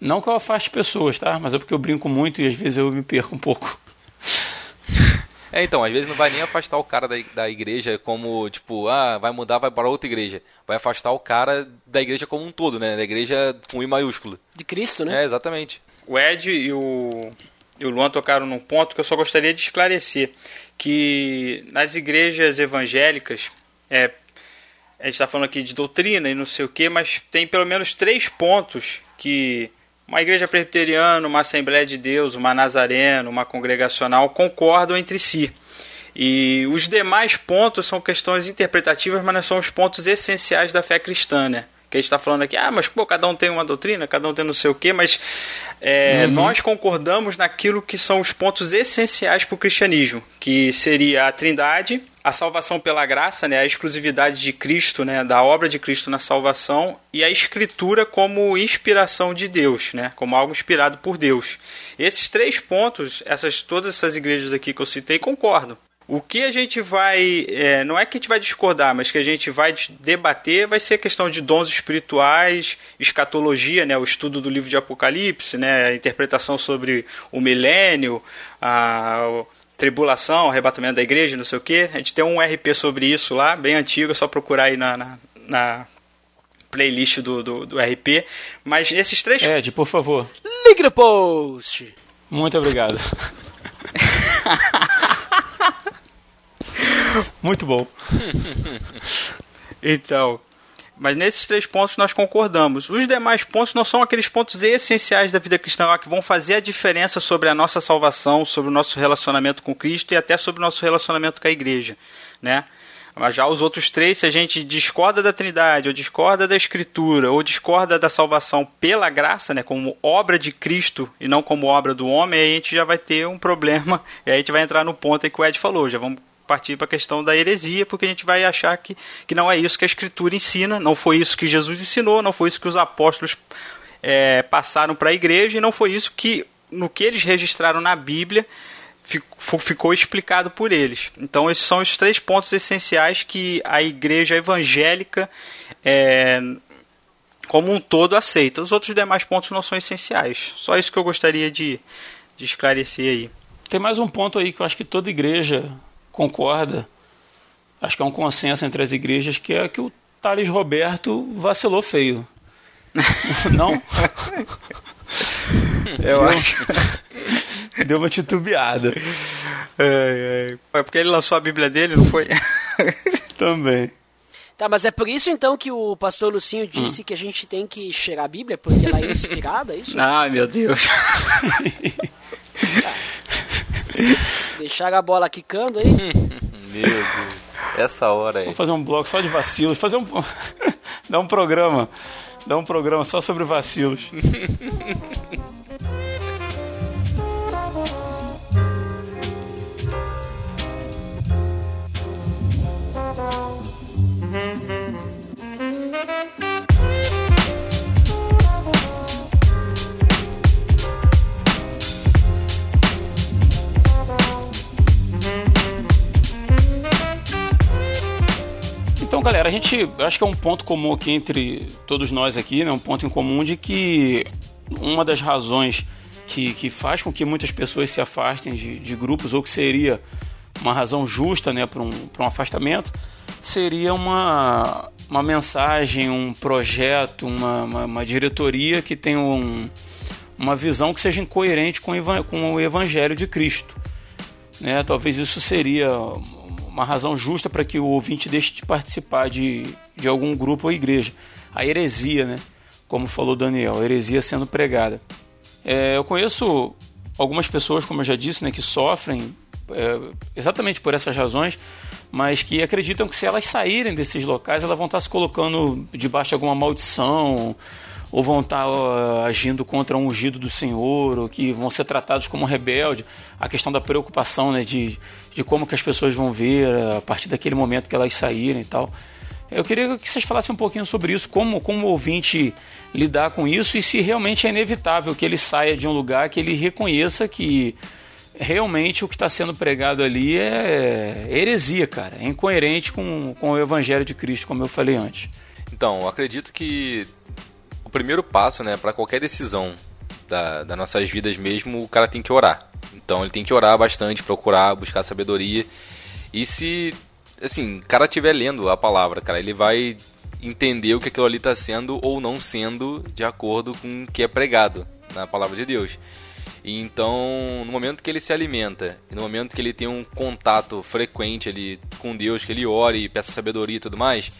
Não que eu afaste pessoas, tá? Mas é porque eu brinco muito e às vezes eu me perco um pouco. É, então, às vezes não vai nem afastar o cara da, da igreja como, tipo, ah, vai mudar, vai para outra igreja. Vai afastar o cara da igreja como um todo, né? Da igreja com I maiúsculo. De Cristo, né? É, exatamente. O Ed e o, e o Luan tocaram num ponto que eu só gostaria de esclarecer. Que nas igrejas evangélicas, é, a gente está falando aqui de doutrina e não sei o que, mas tem pelo menos três pontos que uma igreja presbiteriana, uma Assembleia de Deus, uma Nazareno, uma congregacional concordam entre si. E os demais pontos são questões interpretativas, mas não são os pontos essenciais da fé cristã, né? Que a gente está falando aqui, ah, mas pô, cada um tem uma doutrina, cada um tem não sei o quê, mas é, uhum. nós concordamos naquilo que são os pontos essenciais para o cristianismo, que seria a trindade, a salvação pela graça, né, a exclusividade de Cristo, né, da obra de Cristo na salvação e a escritura como inspiração de Deus, né, como algo inspirado por Deus. Esses três pontos, essas todas essas igrejas aqui que eu citei concordam. O que a gente vai. É, não é que a gente vai discordar, mas que a gente vai debater vai ser a questão de dons espirituais, escatologia, né, o estudo do livro de Apocalipse, né, a interpretação sobre o milênio, a tribulação, arrebatamento da igreja, não sei o que. A gente tem um RP sobre isso lá, bem antigo, é só procurar aí na, na, na playlist do, do, do, RP. Mas esses três. Ed, por favor. Link no post! Muito obrigado. Muito bom. então, mas nesses três pontos nós concordamos. Os demais pontos não são aqueles pontos essenciais da vida cristã que vão fazer a diferença sobre a nossa salvação, sobre o nosso relacionamento com Cristo e até sobre o nosso relacionamento com a igreja, né? Mas já os outros três, se a gente discorda da Trindade, ou discorda da Escritura, ou discorda da salvação pela graça, né, como obra de Cristo e não como obra do homem, aí a gente já vai ter um problema. E aí a gente vai entrar no ponto aí que o Ed falou. Já vamos partir para a questão da heresia, porque a gente vai achar que, que não é isso que a Escritura ensina, não foi isso que Jesus ensinou, não foi isso que os apóstolos é, passaram para a igreja, e não foi isso que, no que eles registraram na Bíblia, ficou, ficou explicado por eles. Então, esses são os três pontos essenciais que a igreja evangélica, é, como um todo, aceita. Os outros demais pontos não são essenciais. Só isso que eu gostaria de, de esclarecer aí. Tem mais um ponto aí que eu acho que toda igreja concorda, acho que é um consenso entre as igrejas, que é que o Thales Roberto vacilou feio. Não? Eu deu, acho. Deu uma titubeada. É, é. é porque ele lançou a Bíblia dele, não foi? Também. Tá, mas é por isso então que o pastor Lucinho disse hum. que a gente tem que cheirar a Bíblia, porque ela é inspirada, é isso? Ai, meu Deus. Tá. Deixaram a bola quicando aí? Meu Deus. Essa hora aí. Vamos fazer um bloco só de vacilos. Fazer um. Dar um programa. Dar um programa só sobre vacilos. Galera, a gente acho que é um ponto comum aqui entre todos nós aqui, né? Um ponto em comum de que uma das razões que, que faz com que muitas pessoas se afastem de, de grupos, ou que seria uma razão justa né, para um, um afastamento, seria uma, uma mensagem, um projeto, uma, uma, uma diretoria que tenha um, uma visão que seja incoerente com, com o Evangelho de Cristo. Né? Talvez isso seria uma razão justa para que o ouvinte deixe de participar de, de algum grupo ou igreja. A heresia, né? Como falou Daniel, a heresia sendo pregada. É, eu conheço algumas pessoas, como eu já disse, né, que sofrem é, exatamente por essas razões, mas que acreditam que se elas saírem desses locais, elas vão estar se colocando debaixo de alguma maldição, ou vão estar uh, agindo contra um ungido do Senhor, ou que vão ser tratados como rebelde. A questão da preocupação né, de, de como que as pessoas vão ver a partir daquele momento que elas saírem e tal. Eu queria que vocês falassem um pouquinho sobre isso, como, como o ouvinte lidar com isso e se realmente é inevitável que ele saia de um lugar que ele reconheça que realmente o que está sendo pregado ali é heresia, cara. É incoerente com, com o Evangelho de Cristo, como eu falei antes. Então, acredito que primeiro passo, né, para qualquer decisão da, das nossas vidas mesmo, o cara tem que orar. Então ele tem que orar bastante, procurar, buscar sabedoria. E se, assim, o cara estiver lendo a palavra, cara, ele vai entender o que aquilo ali está sendo ou não sendo de acordo com o que é pregado na palavra de Deus. E então, no momento que ele se alimenta, no momento que ele tem um contato frequente ali com Deus, que ele ore e peça sabedoria e tudo mais,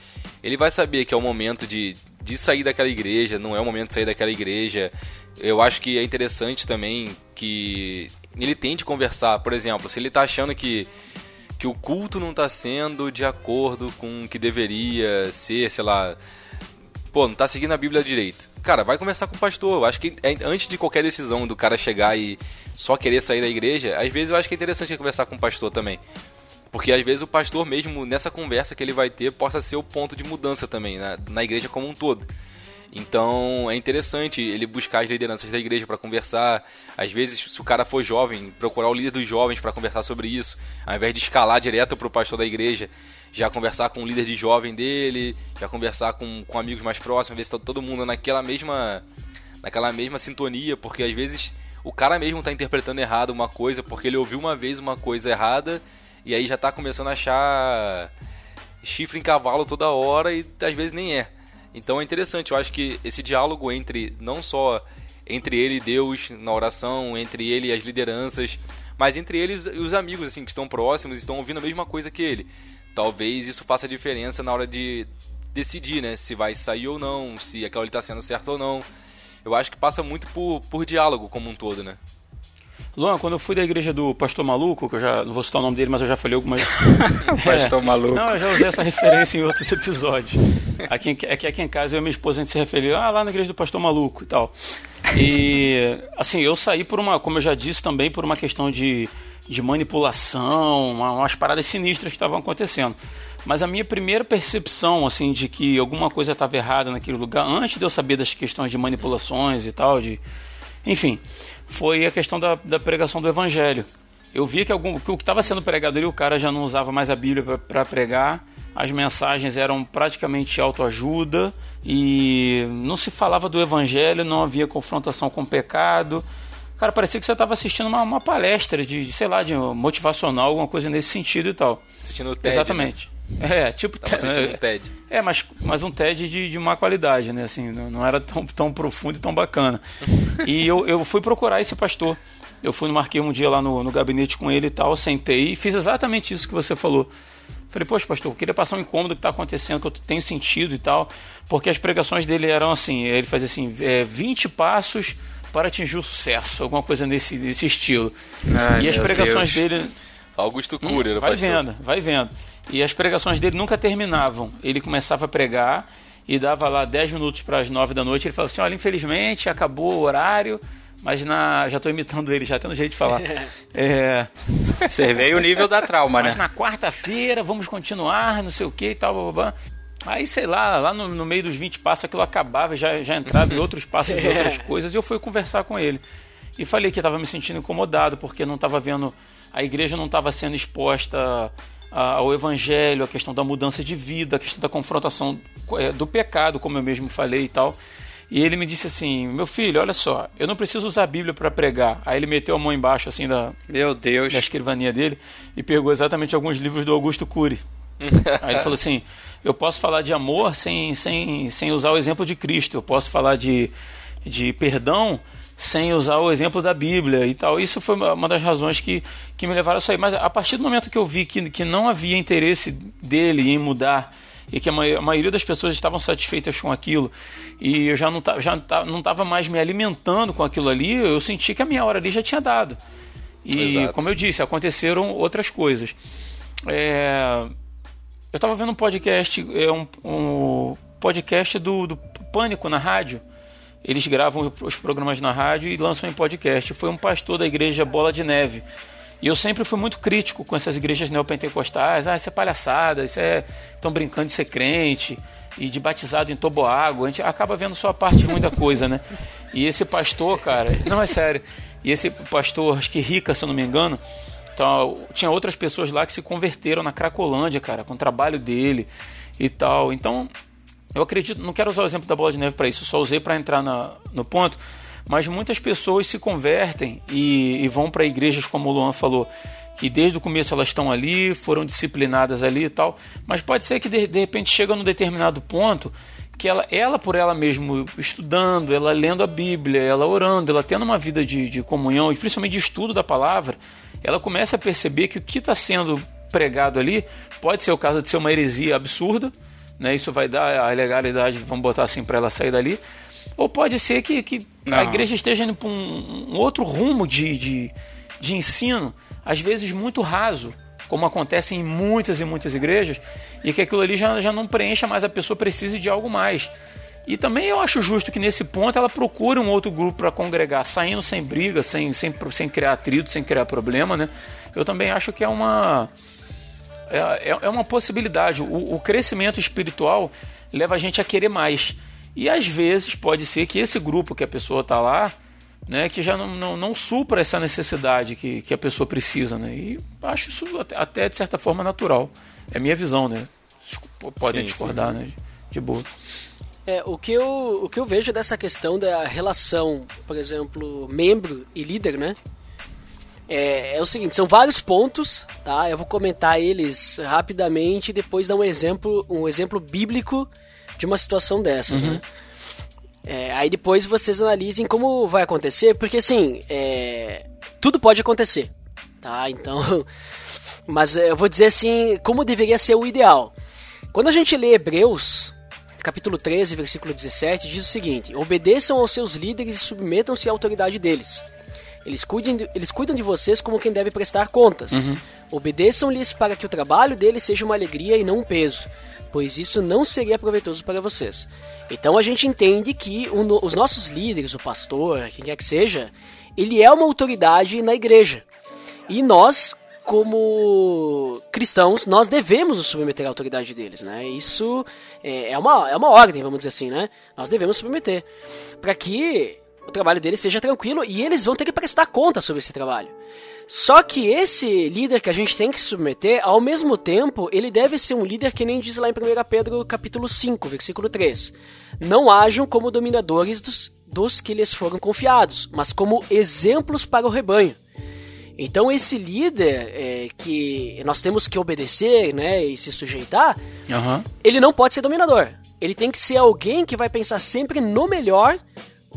ele vai saber que é o momento de de sair daquela igreja, não é o momento de sair daquela igreja, Eu acho que é interessante também que ele tente conversar. Por exemplo, se ele tá achando que, que o culto não tá sendo de acordo com o que deveria ser, sei lá. Pô, não tá seguindo a Bíblia direito. Cara, vai conversar com o pastor. Eu acho que é, antes de qualquer decisão do cara chegar e só querer sair da igreja, às vezes eu acho que é interessante conversar com o pastor também. Porque às vezes o pastor mesmo, nessa conversa que ele vai ter, possa ser o ponto de mudança também, na, na igreja como um todo. Então é interessante ele buscar as lideranças da igreja para conversar. Às vezes, se o cara for jovem, procurar o líder dos jovens para conversar sobre isso, ao invés de escalar direto para o pastor da igreja, já conversar com o líder de jovem dele, já conversar com, com amigos mais próximos, ver se está todo mundo naquela mesma, naquela mesma sintonia, porque às vezes o cara mesmo está interpretando errado uma coisa porque ele ouviu uma vez uma coisa errada e aí já está começando a achar chifre em cavalo toda hora e às vezes nem é. Então é interessante, eu acho que esse diálogo entre não só entre ele e Deus na oração, entre ele e as lideranças, mas entre ele e os amigos assim que estão próximos, estão ouvindo a mesma coisa que ele. Talvez isso faça diferença na hora de decidir, né, se vai sair ou não, se aquilo está sendo certo ou não. Eu acho que passa muito por, por diálogo como um todo, né? Luan, quando eu fui da igreja do Pastor Maluco, que eu já não vou citar o nome dele, mas eu já falei algumas. Pastor é, Maluco. Não, eu já usei essa referência em outros episódios. Aqui, que aqui em casa eu e minha esposa a gente se referiu, ah, lá na igreja do Pastor Maluco e tal. E, assim, eu saí por uma, como eu já disse também, por uma questão de, de manipulação, uma, umas paradas sinistras que estavam acontecendo. Mas a minha primeira percepção, assim, de que alguma coisa estava errada naquele lugar, antes de eu saber das questões de manipulações e tal, de. Enfim, foi a questão da, da pregação do evangelho. Eu vi que, algum, que o que estava sendo pregado ali, o cara já não usava mais a Bíblia para pregar, as mensagens eram praticamente autoajuda e não se falava do evangelho, não havia confrontação com o pecado. Cara, parecia que você estava assistindo uma, uma palestra de, de, sei lá, de motivacional, alguma coisa nesse sentido e tal. Assistindo o TED. Exatamente. Né? É, tipo é, TED. É, mas, mas um TED de, de má qualidade, né? Assim, não, não era tão, tão profundo e tão bacana. e eu, eu fui procurar esse pastor. Eu fui marquei um dia lá no, no gabinete com ele e tal, sentei e fiz exatamente isso que você falou. Falei, poxa, pastor, eu queria passar um incômodo que está acontecendo, que eu tenho sentido e tal, porque as pregações dele eram assim, ele fazia assim, é, 20 passos para atingir o sucesso, alguma coisa nesse, nesse estilo. Ai, e as pregações Deus. dele... Augusto Cury, hum, Vai pastor. vendo, vai vendo. E as pregações dele nunca terminavam. Ele começava a pregar e dava lá 10 minutos para as 9 da noite. Ele falava assim: Olha, infelizmente acabou o horário, mas na. Já estou imitando ele, já tendo jeito de falar. é... Você veio o nível da trauma, mas né? Mas na quarta-feira vamos continuar, não sei o que e tal, blá, blá, blá. Aí, sei lá, lá no, no, meio dos 20 passos aquilo acabava, já, já entrava em outros passos de outras coisas, e eu fui conversar com ele. E falei que estava me sentindo incomodado, porque não estava vendo. A igreja não estava sendo exposta ao evangelho, a questão da mudança de vida, a questão da confrontação é, do pecado, como eu mesmo falei e tal. E ele me disse assim: Meu filho, olha só, eu não preciso usar a Bíblia para pregar. Aí ele meteu a mão embaixo assim da, Meu Deus. da escrivania dele e pegou exatamente alguns livros do Augusto Cury. Aí ele falou assim: Eu posso falar de amor sem, sem, sem usar o exemplo de Cristo, eu posso falar de, de perdão sem usar o exemplo da Bíblia e tal. Isso foi uma das razões que, que me levaram a sair. Mas a partir do momento que eu vi que, que não havia interesse dele em mudar e que a, a maioria das pessoas estavam satisfeitas com aquilo e eu já não já não estava mais me alimentando com aquilo ali, eu senti que a minha hora ali já tinha dado. E, Exato. como eu disse, aconteceram outras coisas. É, eu estava vendo um podcast, é um, um podcast do, do Pânico na rádio eles gravam os programas na rádio e lançam em podcast. Foi um pastor da igreja Bola de Neve. E eu sempre fui muito crítico com essas igrejas neopentecostais. Ah, isso é palhaçada, isso é. estão brincando de ser crente e de batizado em toboágua. A gente acaba vendo só a parte ruim da coisa, né? E esse pastor, cara, não é sério. E esse pastor, acho que Rica, se eu não me engano, então, tinha outras pessoas lá que se converteram na Cracolândia, cara, com o trabalho dele e tal. Então, eu acredito, não quero usar o exemplo da bola de neve para isso, só usei para entrar na, no ponto, mas muitas pessoas se convertem e, e vão para igrejas, como o Luan falou, que desde o começo elas estão ali, foram disciplinadas ali e tal, mas pode ser que de, de repente chega num determinado ponto que ela, ela por ela mesmo estudando, ela lendo a Bíblia, ela orando, ela tendo uma vida de, de comunhão e principalmente de estudo da palavra, ela começa a perceber que o que está sendo pregado ali pode ser o caso de ser uma heresia absurda, né? Isso vai dar a legalidade, vamos botar assim, para ela sair dali. Ou pode ser que, que a igreja esteja indo para um, um, outro rumo de, de, de ensino, às vezes muito raso, como acontece em muitas e muitas igrejas, e que aquilo ali já, já não preencha mais, a pessoa precisa de algo mais. E também eu acho justo que nesse ponto ela procure um outro grupo para congregar, saindo sem briga, sem, sem, sem criar atrito, sem criar problema, né? Eu também acho que é uma é, é, é uma possibilidade. O, o crescimento espiritual leva a gente a querer mais. E às vezes pode ser que esse grupo que a pessoa está lá, né, que já não, não, não, supra essa necessidade que, que a pessoa precisa. Né? E acho isso até de certa forma natural. É a minha visão, né? Podem sim, discordar, sim. né? De boa. É, o que, eu, o que eu vejo dessa questão da relação, por exemplo, membro e líder, né? É, é, o seguinte, são vários pontos, tá? Eu vou comentar eles rapidamente e depois dar um exemplo, um exemplo bíblico de uma situação dessas, uhum. né? É, aí depois vocês analisem como vai acontecer, porque assim, é, tudo pode acontecer, tá? Então, mas eu vou dizer assim, como deveria ser o ideal. Quando a gente lê Hebreus, capítulo 13, versículo 17, diz o seguinte: Obedeçam aos seus líderes e submetam-se à autoridade deles eles, cuidem de, eles cuidam de vocês como quem deve prestar contas. Uhum. Obedeçam-lhes para que o trabalho deles seja uma alegria e não um peso, pois isso não seria proveitoso para vocês. Então a gente entende que um, os nossos líderes, o pastor, quem quer que seja, ele é uma autoridade na igreja. E nós, como cristãos, nós devemos nos submeter à autoridade deles, né? Isso é, é uma, é uma ordem, vamos dizer assim, né? Nós devemos submeter. Para que o trabalho deles seja tranquilo e eles vão ter que prestar conta sobre esse trabalho. Só que esse líder que a gente tem que submeter, ao mesmo tempo, ele deve ser um líder que nem diz lá em 1 Pedro capítulo 5, versículo 3. Não ajam como dominadores dos, dos que lhes foram confiados, mas como exemplos para o rebanho. Então esse líder é, que nós temos que obedecer né, e se sujeitar, uhum. ele não pode ser dominador. Ele tem que ser alguém que vai pensar sempre no melhor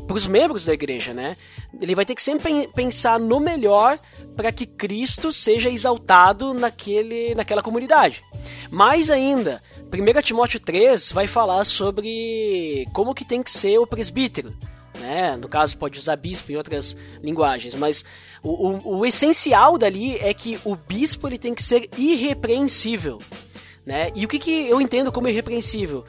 para os membros da igreja, né? Ele vai ter que sempre pensar no melhor para que Cristo seja exaltado naquele, naquela comunidade. Mais ainda, 1 Timóteo 3 vai falar sobre como que tem que ser o presbítero. Né? No caso, pode usar bispo em outras linguagens, mas o, o, o essencial dali é que o bispo ele tem que ser irrepreensível. Né? E o que, que eu entendo como irrepreensível?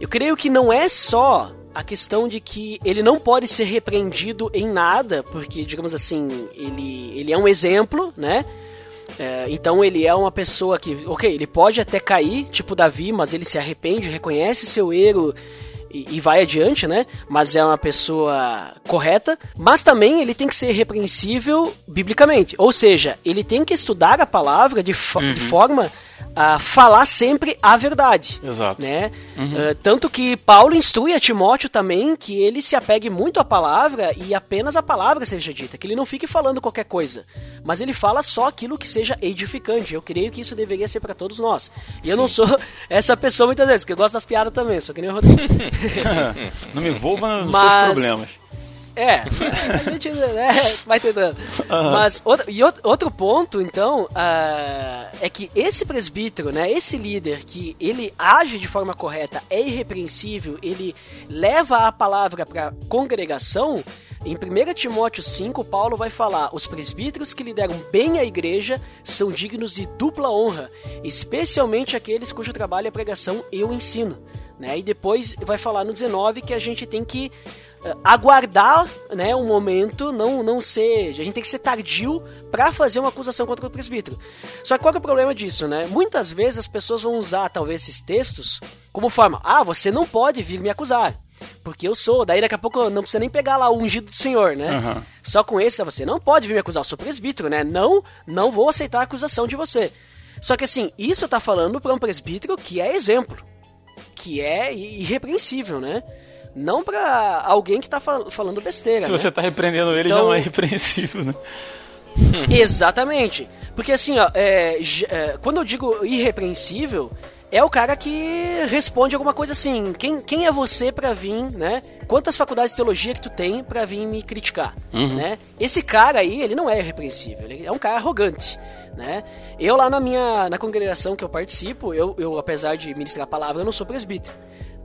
Eu creio que não é só a questão de que ele não pode ser repreendido em nada, porque, digamos assim, ele, ele é um exemplo, né? É, então ele é uma pessoa que, ok, ele pode até cair, tipo Davi, mas ele se arrepende, reconhece seu erro e, e, vai adiante, né? Mas é uma pessoa correta. Mas também ele tem que ser repreensível biblicamente. Ou seja, ele tem que estudar a palavra de, fo uhum. de forma a falar sempre a verdade. Exato. Né? Uhum. Uh, tanto que Paulo instrui a Timóteo também que ele se apegue muito à palavra e apenas a palavra seja dita, que ele não fique falando qualquer coisa, mas ele fala só aquilo que seja edificante. Eu creio que isso deveria ser para todos nós. E Sim. eu não sou essa pessoa muitas vezes, que eu gosto das piadas também, só que nem o Rodrigo. não me envolva nos mas... seus problemas. É, a gente né, vai tentando. Uhum. Mas, outro, e outro ponto, então, uh, é que esse presbítero, né, esse líder que ele age de forma correta, é irrepreensível, ele leva a palavra para congregação, em 1 Timóteo 5, Paulo vai falar: os presbíteros que lideram bem a igreja são dignos de dupla honra, especialmente aqueles cujo trabalho é pregação e o ensino. Né? E depois vai falar no 19 que a gente tem que aguardar, né, um momento, não não ser, a gente tem que ser tardio para fazer uma acusação contra o presbítero. Só que qual é o problema disso, né? Muitas vezes as pessoas vão usar talvez esses textos como forma: "Ah, você não pode vir me acusar". Porque eu sou, daí daqui a pouco não precisa nem pegar lá o ungido do Senhor, né? Uhum. Só com esse você não pode vir me acusar, eu sou presbítero, né? Não, não vou aceitar a acusação de você. Só que assim, isso tá falando para um presbítero que é exemplo, que é irrepreensível, né? Não para alguém que tá fal falando besteira. Se né? você tá repreendendo ele, então... já não é irrepreensível, né? Exatamente. Porque assim, ó, é, é, quando eu digo irrepreensível, é o cara que responde alguma coisa assim: quem, quem é você para vir, né? Quantas faculdades de teologia que tu tem para vir me criticar, uhum. né? Esse cara aí, ele não é irrepreensível, ele é um cara arrogante, né? Eu lá na minha na congregação que eu participo, eu, eu apesar de ministrar a palavra, eu não sou presbítero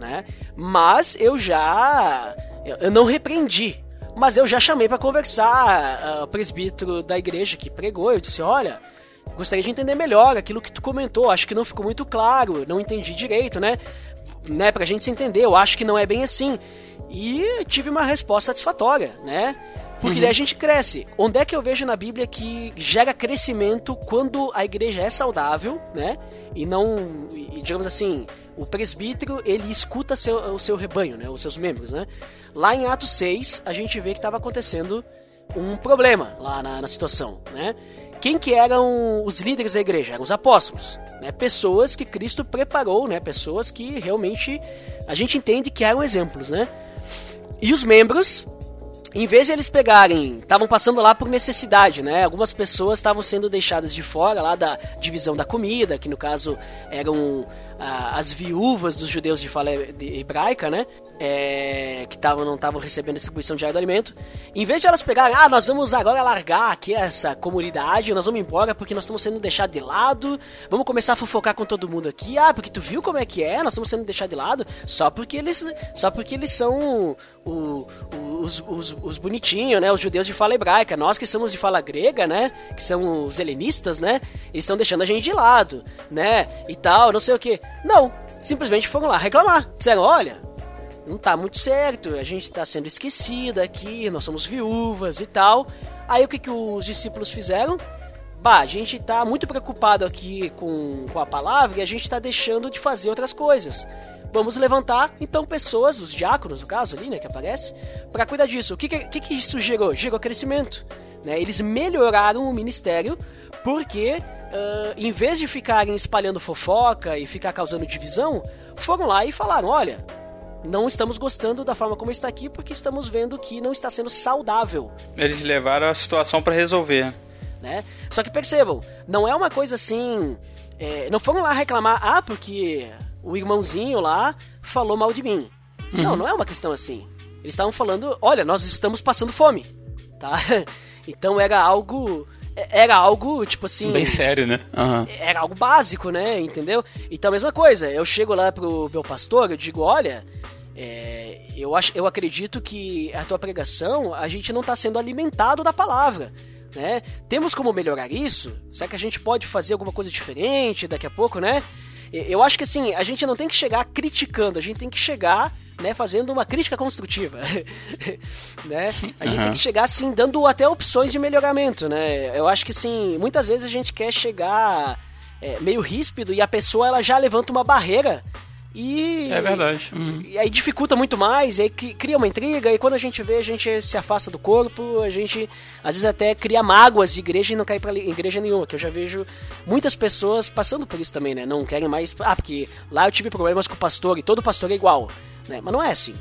né? Mas eu já Eu, não repreendi, mas eu já chamei para conversar uh, o presbítero da igreja que pregou. Eu disse: olha, gostaria de entender melhor aquilo que tu comentou. Acho que não ficou muito claro, não entendi direito, né? né? Pra gente se entender, eu acho que não é bem assim. E tive uma resposta satisfatória, né? Porque uhum. daí a gente cresce. Onde é que eu vejo na Bíblia que gera crescimento quando a igreja é saudável, né? E não, e, digamos assim, o presbítero, ele escuta seu, o seu rebanho, né? Os seus membros, né? Lá em Atos 6, a gente vê que estava acontecendo um problema lá na, na situação, né? Quem que eram os líderes da igreja? Eram os apóstolos, né? Pessoas que Cristo preparou, né? Pessoas que realmente a gente entende que eram exemplos, né? E os membros em vez de eles pegarem, estavam passando lá por necessidade, né? Algumas pessoas estavam sendo deixadas de fora lá da divisão da comida, que no caso eram as viúvas dos judeus de fala hebraica, né? É, que tavam, não estavam recebendo distribuição diária do alimento, em vez de elas pegarem, ah, nós vamos agora largar aqui essa comunidade, nós vamos embora porque nós estamos sendo deixados de lado, vamos começar a fofocar com todo mundo aqui, ah, porque tu viu como é que é, nós estamos sendo deixados de lado, só porque eles, só porque eles são o, os, os, os bonitinhos, né, os judeus de fala hebraica, nós que somos de fala grega, né, que são os helenistas, né, eles estão deixando a gente de lado, né, e tal, não sei o que. Não, simplesmente foram lá reclamar, disseram, olha, não tá muito certo, a gente tá sendo esquecida aqui, nós somos viúvas e tal. Aí o que, que os discípulos fizeram? Bah, a gente tá muito preocupado aqui com, com a palavra e a gente tá deixando de fazer outras coisas. Vamos levantar, então, pessoas, os diáconos, no caso ali, né, que aparece, para cuidar disso. O que, que, que isso gerou? Gerou crescimento. Né? Eles melhoraram o ministério porque, uh, em vez de ficarem espalhando fofoca e ficar causando divisão, foram lá e falaram: olha, não estamos gostando da forma como está aqui porque estamos vendo que não está sendo saudável. Eles levaram a situação para resolver. Né? Só que percebam, não é uma coisa assim. É, não foram lá reclamar, ah, porque o irmãozinho lá falou mal de mim. Uhum. Não, não é uma questão assim. Eles estavam falando, olha, nós estamos passando fome, tá? Então era algo era algo, tipo assim. Bem sério, né? Uhum. Era algo básico, né? Entendeu? Então, a mesma coisa. Eu chego lá pro meu pastor, eu digo: olha, é, eu, acho, eu acredito que a tua pregação, a gente não está sendo alimentado da palavra. Né? Temos como melhorar isso? Será que a gente pode fazer alguma coisa diferente daqui a pouco, né? Eu acho que assim, a gente não tem que chegar criticando, a gente tem que chegar né, fazendo uma crítica construtiva, né? A gente uhum. tem que chegar assim dando até opções de melhoramento, né? Eu acho que assim, muitas vezes a gente quer chegar é, meio ríspido e a pessoa ela já levanta uma barreira e. É verdade. Uhum. E aí dificulta muito mais, aí cria uma intriga, e quando a gente vê, a gente se afasta do corpo, a gente às vezes até cria mágoas de igreja e não cai pra igreja nenhuma, que eu já vejo muitas pessoas passando por isso também, né? Não querem mais. Ah, porque lá eu tive problemas com o pastor e todo pastor é igual, né? Mas não é assim.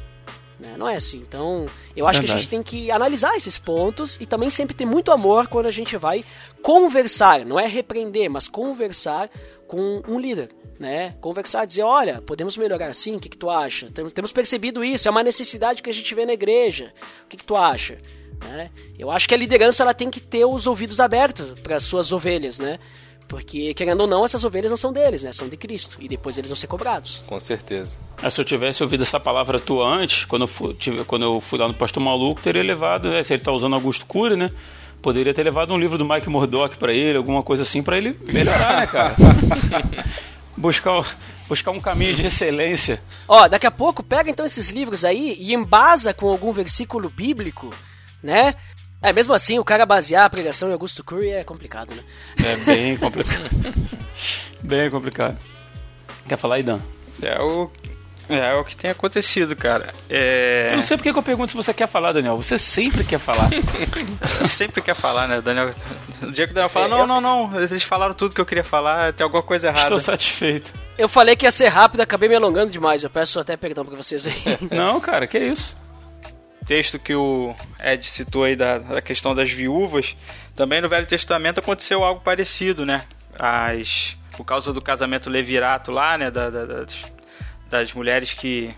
Né? Não é assim. Então, eu acho Verdade. que a gente tem que analisar esses pontos e também sempre ter muito amor quando a gente vai conversar, não é repreender, mas conversar com um líder né? Conversar, dizer, olha, podemos melhorar assim, o que, que tu acha? Temos percebido isso, é uma necessidade que a gente vê na igreja, o que, que tu acha? Né? Eu acho que a liderança ela tem que ter os ouvidos abertos para as suas ovelhas, né? Porque, querendo ou não, essas ovelhas não são deles, né? São de Cristo. E depois eles vão ser cobrados. Com certeza. Ah, se eu tivesse ouvido essa palavra tua antes, quando eu fui, tive, quando eu fui lá no Pastor Maluco, teria levado, né? Se ele tá usando Augusto Cury, né? Poderia ter levado um livro do Mike Murdock para ele, alguma coisa assim, para ele melhorar, né, cara? buscar, buscar um caminho de excelência. Ó, daqui a pouco pega então esses livros aí e embasa com algum versículo bíblico, né? É, mesmo assim, o cara basear a pregação em Augusto Curry é complicado, né? É bem complicado. bem complicado. Quer falar aí, Dan? É o é, é o que tem acontecido, cara. É... Eu não sei porque que eu pergunto se você quer falar, Daniel. Você sempre quer falar. sempre quer falar, né, Daniel? No dia que o Daniel fala, é, não, eu... não, não, eles falaram tudo que eu queria falar, tem alguma coisa errada. Estou satisfeito. Eu falei que ia ser rápido, acabei me alongando demais. Eu peço até perdão pra vocês aí. não, cara, que isso. Texto que o Ed citou aí da, da questão das viúvas, também no Velho Testamento aconteceu algo parecido, né? As por causa do casamento levirato lá, né, da, da, das, das mulheres que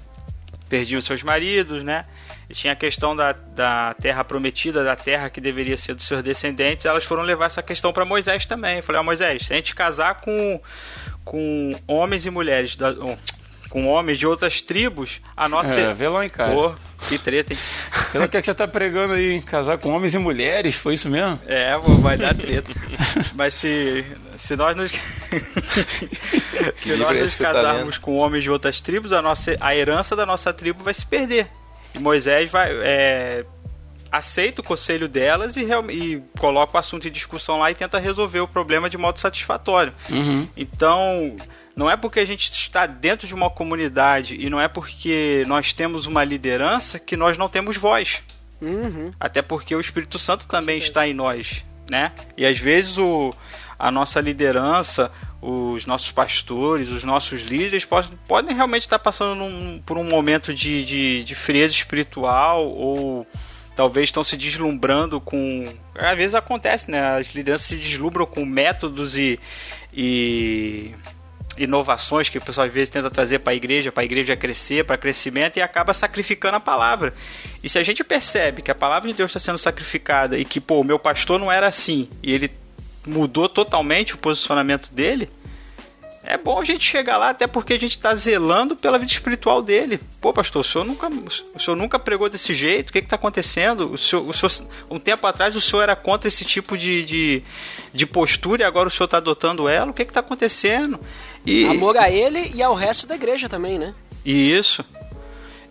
perdiam seus maridos, né? E tinha a questão da, da terra prometida, da terra que deveria ser dos seus descendentes. Elas foram levar essa questão para Moisés também. Eu falei, ah, Moisés, se a gente casar com, com homens e mulheres, da, com homens de outras tribos, a nossa. É, lá, hein, cara. Pô, que treta, hein? Pelo que, é que você tá pregando aí, casar com homens e mulheres, foi isso mesmo? É, vai dar treta. Mas se, se nós nos. se nós nos tá casarmos com homens de outras tribos, a, nossa, a herança da nossa tribo vai se perder. E Moisés vai. É, aceita o conselho delas e, real- e coloca o assunto em discussão lá e tenta resolver o problema de modo satisfatório. Uhum. Então, não é porque a gente está dentro de uma comunidade e não é porque nós temos uma liderança que nós não temos voz. Uhum. Até porque o Espírito Santo também está em nós, né? E às vezes o, a nossa liderança, os nossos pastores, os nossos líderes podem, podem realmente estar passando num- por um momento de, de, de frieza espiritual ou talvez estão se deslumbrando com. Às vezes acontece, né? As lideranças se deslumbram com métodos e, e inovações que o pessoal às vezes tenta trazer para a igreja, para a igreja crescer, para crescimento e acaba sacrificando a palavra. E se a gente percebe que a palavra de Deus está sendo sacrificada e que, pô, meu pastor não era assim e ele mudou totalmente o posicionamento dele, é bom a gente chegar lá, até porque a gente está zelando pela vida espiritual dele. Pô, pastor, o senhor nunca, o senhor nunca pregou desse jeito? O que está acontecendo? O senhor, o senhor- um tempo atrás o senhor era contra esse tipo de, de, de postura e agora o senhor está adotando ela? O que está acontecendo? E, Amor a ele e ao resto da igreja também, né? isso.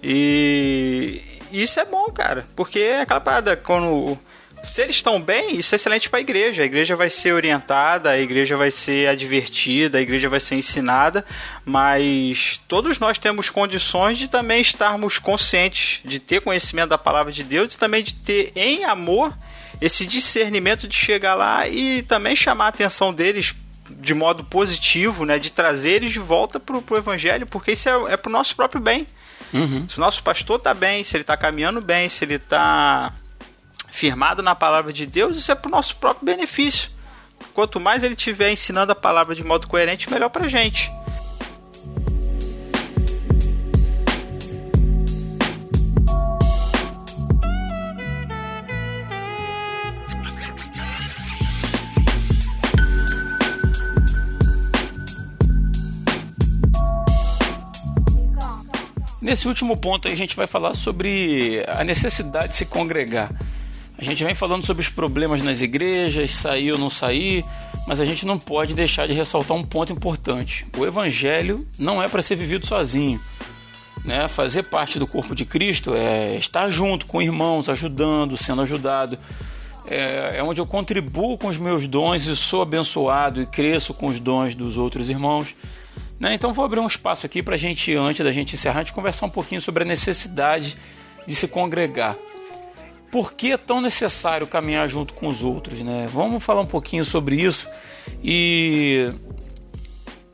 E isso é bom, cara. Porque é aquela parada, quando. Se eles estão bem, isso é excelente para a igreja. A igreja vai ser orientada, a igreja vai ser advertida, a igreja vai ser ensinada, mas todos nós temos condições de também estarmos conscientes, de ter conhecimento da palavra de Deus e também de ter em amor esse discernimento de chegar lá e também chamar a atenção deles de modo positivo, né, de trazer eles de volta pro, pro evangelho, porque isso é, é pro nosso próprio bem. Uhum. Se o nosso pastor tá bem, se ele tá caminhando bem, se ele tá firmado na palavra de Deus, isso é pro nosso próprio benefício. Quanto mais ele estiver ensinando a palavra de modo coerente, melhor pra gente. Nesse último ponto a gente vai falar sobre a necessidade de se congregar. A gente vem falando sobre os problemas nas igrejas, sair ou não sair, mas a gente não pode deixar de ressaltar um ponto importante. O evangelho não é para ser vivido sozinho. Né? Fazer parte do corpo de Cristo é estar junto com irmãos, ajudando, sendo ajudado. É, é onde eu contribuo com os meus dons e sou abençoado e cresço com os dons dos outros irmãos. Né? Então vou abrir um espaço aqui para a gente, antes da gente encerrar, a gente conversar um pouquinho sobre a necessidade de se congregar. Por que é tão necessário caminhar junto com os outros? Né? Vamos falar um pouquinho sobre isso e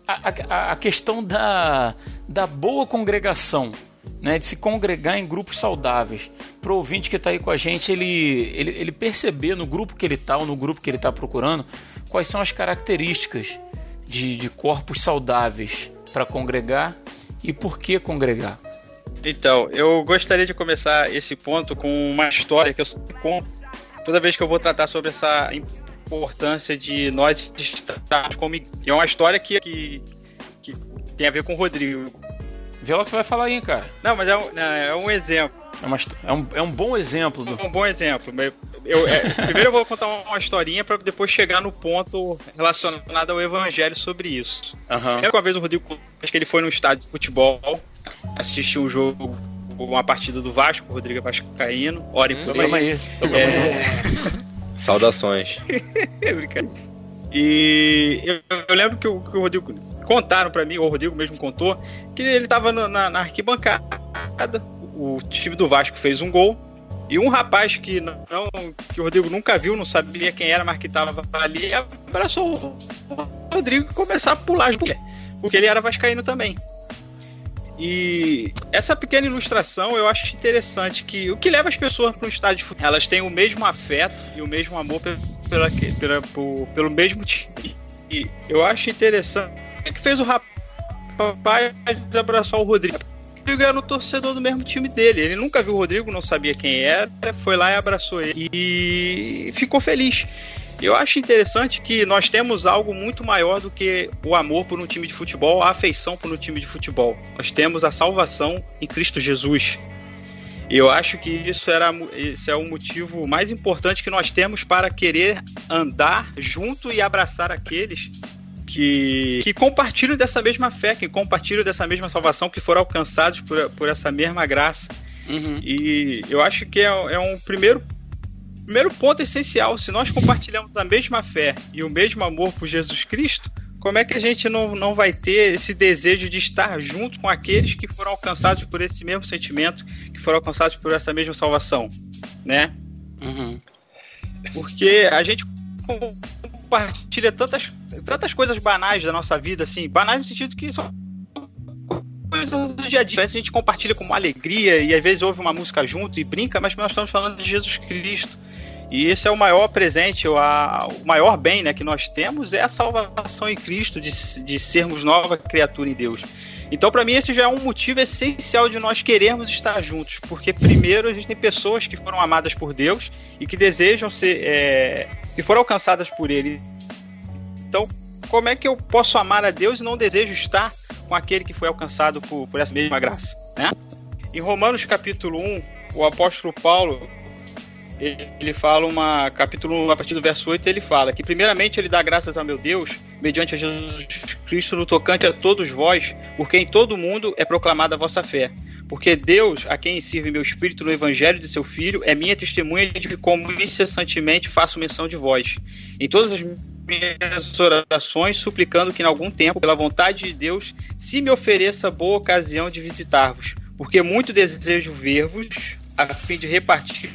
a, a, a questão da, da boa congregação, né? de se congregar em grupos saudáveis. Para o ouvinte que está aí com a gente, ele, ele, ele perceber no grupo que ele está ou no grupo que ele está procurando quais são as características de, de corpos saudáveis para congregar e por que congregar. Então, eu gostaria de começar esse ponto com uma história que eu conto toda vez que eu vou tratar sobre essa importância de nós estarmos como é uma história que, que, que tem a ver com o Rodrigo. Vê lá o que você vai falar aí, cara. Não, mas é um, é um exemplo. É, uma, é, um, é um bom exemplo. Do... É um bom exemplo. Eu, é, primeiro eu vou contar uma historinha para depois chegar no ponto relacionado ao evangelho sobre isso. Uhum. Uma vez o Rodrigo, acho que ele foi num estádio de futebol, assistiu um jogo, uma partida do Vasco, o Rodrigo é Vascaíno. Ora hum, tamo aí. aí. Tamo é... Saudações. é brincadeira. E eu, eu lembro que o, que o, Rodrigo contaram para mim, ou o Rodrigo mesmo contou, que ele tava no, na, na arquibancada, o time do Vasco fez um gol. E um rapaz que não, que o Rodrigo nunca viu, não sabia quem era, mas que estava ali, abraçou o Rodrigo e começou a pular porque ele era vascaíno também. E essa pequena ilustração eu acho interessante que o que leva as pessoas para um estádio de futebol, elas têm o mesmo afeto e o mesmo amor pela, pela, por, pelo mesmo time. E eu acho interessante que fez o rapaz abraçar o Rodrigo. O Rodrigo era um torcedor do mesmo time dele. Ele nunca viu o Rodrigo, não sabia quem era, foi lá e abraçou ele e ficou feliz. Eu acho interessante que nós temos algo muito maior do que o amor por um time de futebol, a afeição por um time de futebol. Nós temos a salvação em Cristo Jesus. E eu acho que isso, era, isso é o motivo mais importante que nós temos para querer andar junto e abraçar aqueles que, que compartilham dessa mesma fé, que compartilham dessa mesma salvação, que foram alcançados por, por essa mesma graça. Uhum. E eu acho que é, é um primeiro primeiro ponto essencial. Se nós compartilhamos a mesma fé e o mesmo amor por Jesus Cristo, como é que a gente não, não vai ter esse desejo de estar junto com aqueles que foram alcançados por esse mesmo sentimento, que foram alcançados por essa mesma salvação, né? Uhum. Porque a gente compartilha tantas, tantas coisas banais da nossa vida, assim, banais no sentido que são coisas do dia a dia. A gente compartilha com uma alegria e às vezes ouve uma música junto e brinca, mas nós estamos falando de Jesus Cristo. E esse é o maior presente, o, a, o maior bem né, que nós temos é a salvação em Cristo, de, de sermos nova criatura em Deus. Então, para mim, esse já é um motivo essencial de nós querermos estar juntos, porque primeiro existem pessoas que foram amadas por Deus e que desejam ser, é, que foram alcançadas por Ele. Então, como é que eu posso amar a Deus e não desejo estar com aquele que foi alcançado por, por essa mesma graça? Né? Em Romanos capítulo 1, o apóstolo Paulo ele fala uma capítulo 1, a partir do verso 8, ele fala que primeiramente ele dá graças ao meu Deus, mediante a Jesus Cristo no tocante a todos vós, porque em todo o mundo é proclamada a vossa fé. Porque Deus, a quem sirve meu espírito no evangelho de seu filho, é minha testemunha de como incessantemente faço menção de vós. Em todas as minhas orações, suplicando que em algum tempo, pela vontade de Deus, se me ofereça boa ocasião de visitar-vos, porque muito desejo ver-vos, a fim de repartir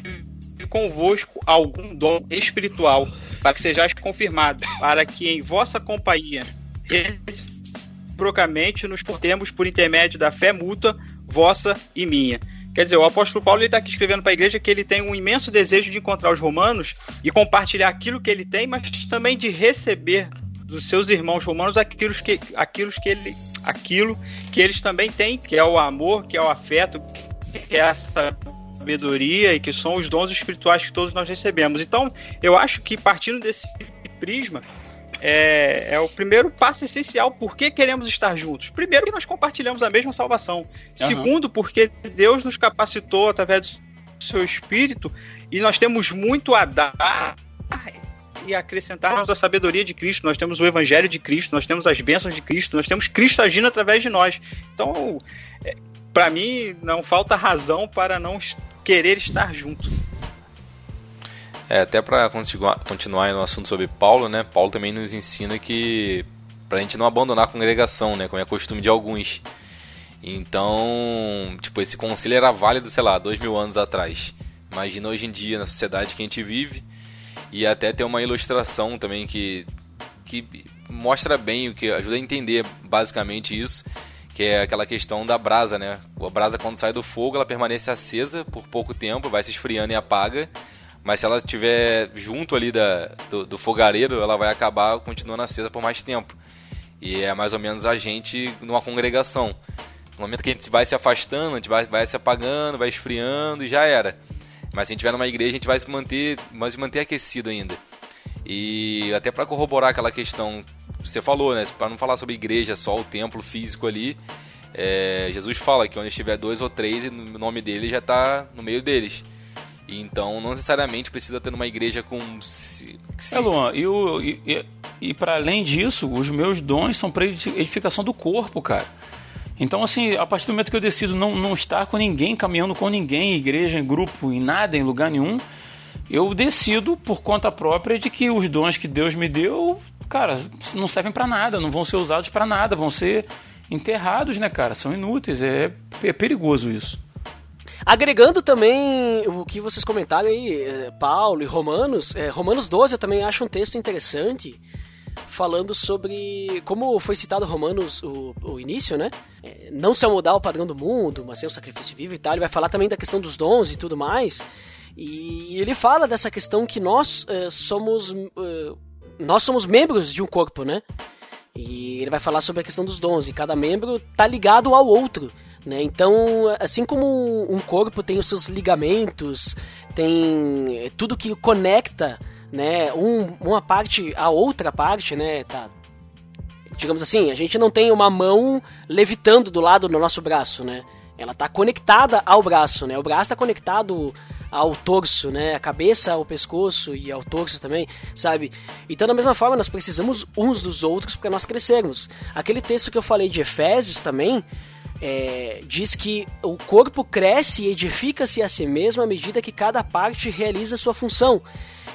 convosco algum dom espiritual, para que sejais confirmados, para que em vossa companhia reciprocamente nos portemos por intermédio da fé mútua, vossa e minha. Quer dizer, o apóstolo Paulo está aqui escrevendo para a igreja que ele tem um imenso desejo de encontrar os romanos e compartilhar aquilo que ele tem, mas também de receber dos seus irmãos romanos aquilo que, aquilo que, ele, aquilo que eles também têm, que é o amor, que é o afeto, que é essa sabedoria e que são os dons espirituais que todos nós recebemos. Então, eu acho que partindo desse prisma, é, é, o primeiro passo essencial. Por que queremos estar juntos? Primeiro, que nós compartilhamos a mesma salvação. Uhum. Segundo, porque Deus nos capacitou através do seu Espírito e nós temos muito a dar e acrescentarmos a sabedoria de Cristo. Nós temos o Evangelho de Cristo, nós temos as bênçãos de Cristo, nós temos Cristo agindo através de nós. Então, é, para mim, não falta razão para não querer estar junto. É, até para continuar no assunto sobre Paulo, né? Paulo também nos ensina que pra gente não abandonar a congregação, né? Como é costume de alguns. Então, tipo, esse conselho era válido, sei lá, dois mil anos atrás. Imagina hoje em dia, na sociedade que a gente vive. E até tem uma ilustração também que, que mostra bem, o que ajuda a entender basicamente isso que é aquela questão da brasa, né? A brasa quando sai do fogo, ela permanece acesa por pouco tempo, vai se esfriando e apaga. Mas se ela estiver junto ali da, do, do fogareiro, ela vai acabar continuando acesa por mais tempo. E é mais ou menos a gente numa congregação. No momento que a gente vai se afastando, a gente vai, vai se apagando, vai esfriando e já era. Mas se a gente estiver numa igreja, a gente vai se manter, vai se manter aquecido ainda. E até para corroborar aquela questão você falou, né? Para não falar sobre igreja, só o templo físico ali. É, Jesus fala que onde estiver dois ou três, o nome dele já está no meio deles. Então, não necessariamente precisa ter uma igreja com. É, Luan, e, o, e, e, e para além disso, os meus dons são para edificação do corpo, cara. Então, assim, a partir do momento que eu decido não, não estar com ninguém, caminhando com ninguém, em igreja, em grupo, em nada, em lugar nenhum, eu decido por conta própria de que os dons que Deus me deu cara, não servem para nada, não vão ser usados para nada, vão ser enterrados, né, cara? São inúteis, é, é perigoso isso. Agregando também o que vocês comentaram aí, é, Paulo e Romanos, é, Romanos 12 eu também acho um texto interessante, falando sobre como foi citado Romanos o, o início, né? É, não se mudar ao padrão do mundo, mas ser um sacrifício vivo e tal. Ele vai falar também da questão dos dons e tudo mais. E ele fala dessa questão que nós é, somos é, nós somos membros de um corpo, né? E ele vai falar sobre a questão dos dons, e cada membro tá ligado ao outro. Né? Então, assim como um corpo tem os seus ligamentos, tem tudo que conecta né, um, uma parte, a outra parte, né, tá, digamos assim, a gente não tem uma mão levitando do lado do nosso braço, né? Ela está conectada ao braço, né? O braço está conectado ao torso, né? A cabeça ao pescoço e ao torso também, sabe? Então, da mesma forma, nós precisamos uns dos outros para nós crescermos. Aquele texto que eu falei de Efésios também, é, diz que o corpo cresce e edifica-se a si mesmo à medida que cada parte realiza sua função.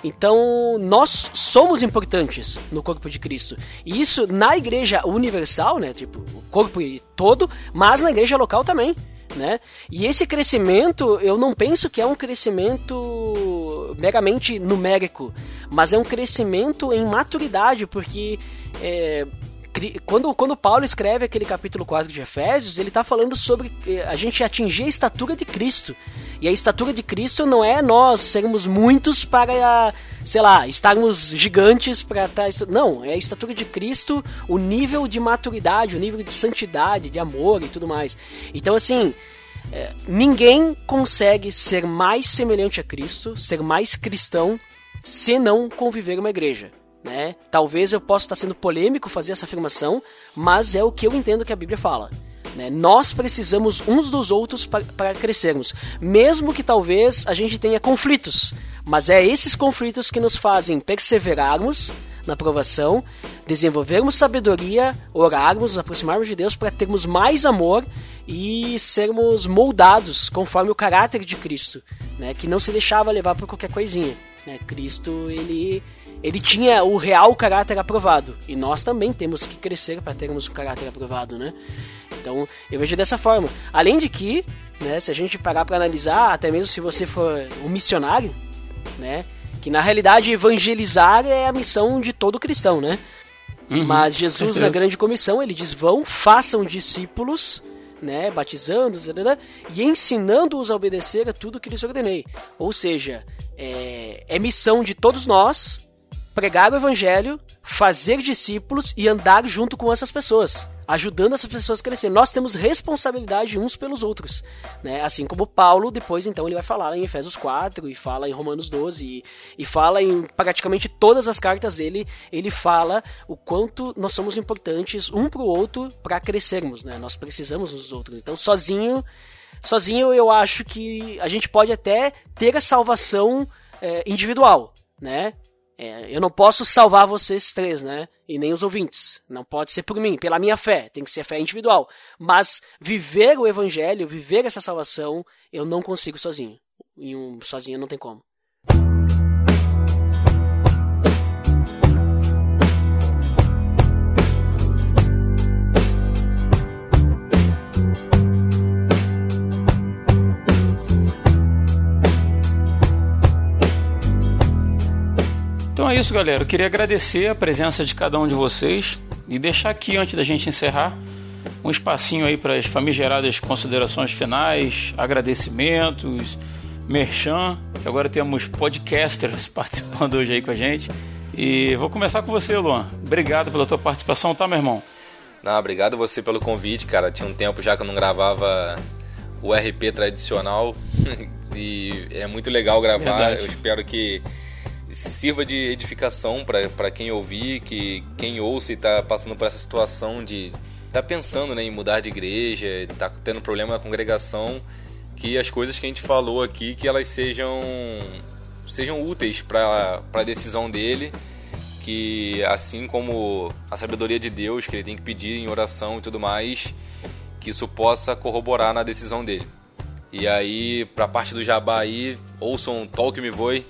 Então, nós somos importantes no corpo de Cristo. E isso na igreja universal, né? Tipo, o corpo todo, mas na igreja local também. Né? E esse crescimento, eu não penso que é um crescimento meramente numérico, mas é um crescimento em maturidade, porque é, quando, quando Paulo escreve aquele capítulo 4 de Efésios, ele está falando sobre é, a gente atingir a estatura de Cristo. E a estatura de Cristo não é nós sermos muitos para, sei lá, estarmos gigantes para estar. Tá não, é a estatura de Cristo, o nível de maturidade, o nível de santidade, de amor e tudo mais. Então, assim. É, ninguém consegue ser mais semelhante a Cristo, ser mais cristão, se não conviver uma igreja. Né? Talvez eu possa estar sendo polêmico fazer essa afirmação, mas é o que eu entendo que a Bíblia fala. Né? Nós precisamos uns dos outros para crescermos, mesmo que talvez a gente tenha conflitos, mas é esses conflitos que nos fazem perseverarmos na provação, desenvolvermos sabedoria, orarmos, nos aproximarmos de Deus para termos mais amor e sermos moldados conforme o caráter de Cristo, né? que não se deixava levar por qualquer coisinha. Né? Cristo, ele ele tinha o real caráter aprovado. E nós também temos que crescer para termos o caráter aprovado, né? Então, eu vejo dessa forma. Além de que, né, se a gente parar para analisar, até mesmo se você for um missionário, né, que na realidade evangelizar é a missão de todo cristão, né? Uhum, Mas Jesus na grande comissão, ele diz: "Vão, façam discípulos, né, batizando e ensinando-os a obedecer a tudo que lhes ordenei". Ou seja, é, é missão de todos nós pregar o evangelho, fazer discípulos e andar junto com essas pessoas ajudando essas pessoas a crescer. Nós temos responsabilidade uns pelos outros, né? Assim como Paulo, depois então ele vai falar em Efésios 4 e fala em Romanos 12 e, e fala em praticamente todas as cartas dele, ele fala o quanto nós somos importantes um para o outro para crescermos, né? Nós precisamos uns dos outros. Então, sozinho, sozinho eu acho que a gente pode até ter a salvação é, individual, né? É, eu não posso salvar vocês três, né? E nem os ouvintes. Não pode ser por mim, pela minha fé. Tem que ser fé individual. Mas viver o evangelho, viver essa salvação, eu não consigo sozinho. E um sozinho não tem como. Então é isso, galera. Eu queria agradecer a presença de cada um de vocês e deixar aqui, antes da gente encerrar, um espacinho aí para as famigeradas considerações finais, agradecimentos, merchan. Agora temos podcasters participando hoje aí com a gente. E vou começar com você, Luan. Obrigado pela tua participação, tá, meu irmão? Não, obrigado você pelo convite, cara. Tinha um tempo já que eu não gravava o RP tradicional e é muito legal gravar. Verdade. Eu espero que sirva de edificação para quem ouvir, que quem ouça e está passando por essa situação de tá pensando né, em mudar de igreja, tá tendo problema na congregação, que as coisas que a gente falou aqui que elas sejam sejam úteis para a decisão dele, que assim como a sabedoria de Deus que ele tem que pedir em oração e tudo mais, que isso possa corroborar na decisão dele. E aí, para a parte do jabá aí, ouçam Talk Me Voe,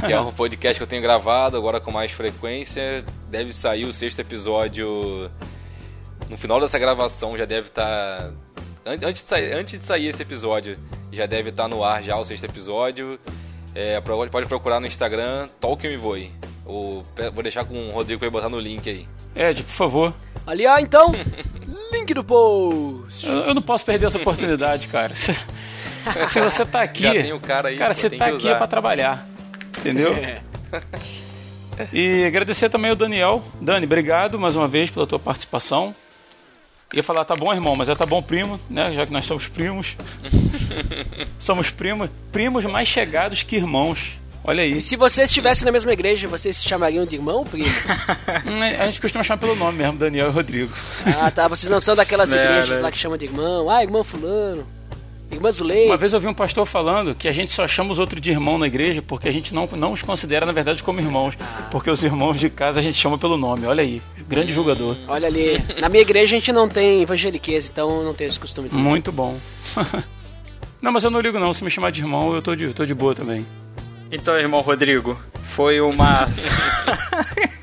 que é um podcast que eu tenho gravado agora com mais frequência. Deve sair o sexto episódio. No final dessa gravação já deve estar. Tá... Antes, de sair, antes de sair esse episódio, já deve estar tá no ar já o sexto episódio. É, pode procurar no Instagram, Talk Me Voe. Vou deixar com o Rodrigo para botar no link aí. Ed, por favor. Aliás, então, link do post. Eu, eu, não posso perder essa oportunidade, cara. Se, se você tá aqui, cara, aí, cara, você tá aqui é para trabalhar. Entendeu? É. E agradecer também ao Daniel. Dani, obrigado mais uma vez pela tua participação. Ia falar, tá bom, irmão, mas é tá bom, primo, né? Já que nós somos primos. somos primos, primos mais chegados que irmãos. Olha aí. E se vocês estivessem na mesma igreja, vocês se chamariam de irmão, primo? Hum, a gente costuma chamar pelo nome mesmo, Daniel e Rodrigo. Ah, tá. Vocês não são daquelas igrejas né. lá que chamam de irmão. Ah, irmão fulano. Irmã Zuleide. Uma vez eu ouvi um pastor falando que a gente só chama os outros de irmão na igreja porque a gente não, não os considera, na verdade, como irmãos. Porque os irmãos de casa a gente chama pelo nome. Olha aí, grande julgador. Olha ali. Na minha igreja a gente não tem evangeliquez, então não tem esse costume. de- Muito bom. não, mas eu não ligo não. Se me chamar de irmão, eu tô de, tô de boa também. Então, irmão Rodrigo, foi uma.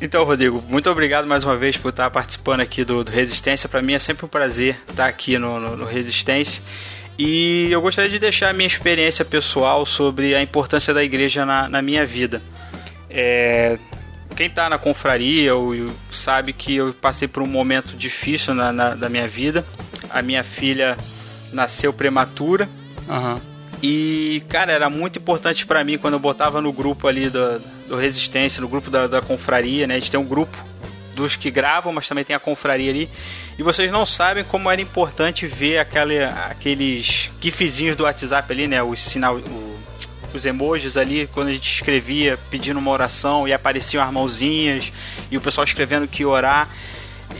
então, Rodrigo, muito obrigado mais uma vez por estar participando aqui do, do Resistência. Para mim é sempre um prazer estar aqui no, no- no Resistência. E eu gostaria de deixar a minha experiência pessoal sobre a importância da igreja na, na minha vida. É, quem está na confraria ou sabe que eu passei por um momento difícil na, na- da minha vida. A minha filha nasceu prematura. Aham. E, cara, era muito importante pra mim quando eu botava no grupo ali do, do Resistência, no grupo da, da confraria, né? A gente tem um grupo dos que gravam, mas também tem a confraria ali. E vocês não sabem como era importante ver aquele, aqueles gifzinhos do WhatsApp ali, né? Os sinal, o- os emojis ali, quando a gente escrevia pedindo uma oração e apareciam as mãozinhas e o pessoal escrevendo que orar.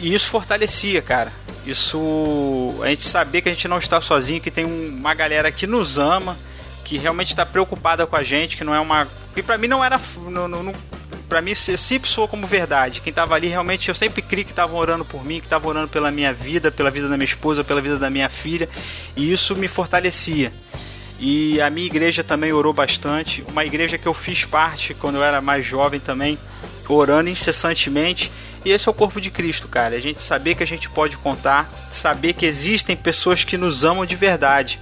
E isso fortalecia, cara. Isso. A gente saber que a gente não está sozinho, que tem um- uma galera que nos ama, que realmente está preocupada com a gente, que não é uma. Que pra mim não era. Não, não, pra mim se- sempre soou como verdade. Quem tava ali realmente, eu sempre criei que estavam orando por mim, que estavam orando pela minha vida, pela vida da minha esposa, pela vida da minha filha. E isso me fortalecia. E a minha igreja também orou bastante. Uma igreja que eu fiz parte quando eu era mais jovem também, orando incessantemente. E esse é o corpo de Cristo, cara. A gente saber que a gente pode contar, saber que existem pessoas que nos amam de verdade.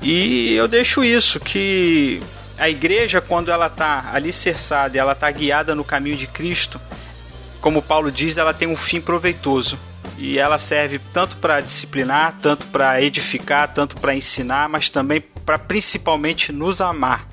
E eu deixo isso, que a igreja, quando ela está alicerçada e ela está guiada no caminho de Cristo, como Paulo diz, ela tem um fim proveitoso. E ela serve tanto para disciplinar, tanto para edificar, tanto para ensinar, mas também para principalmente nos amar.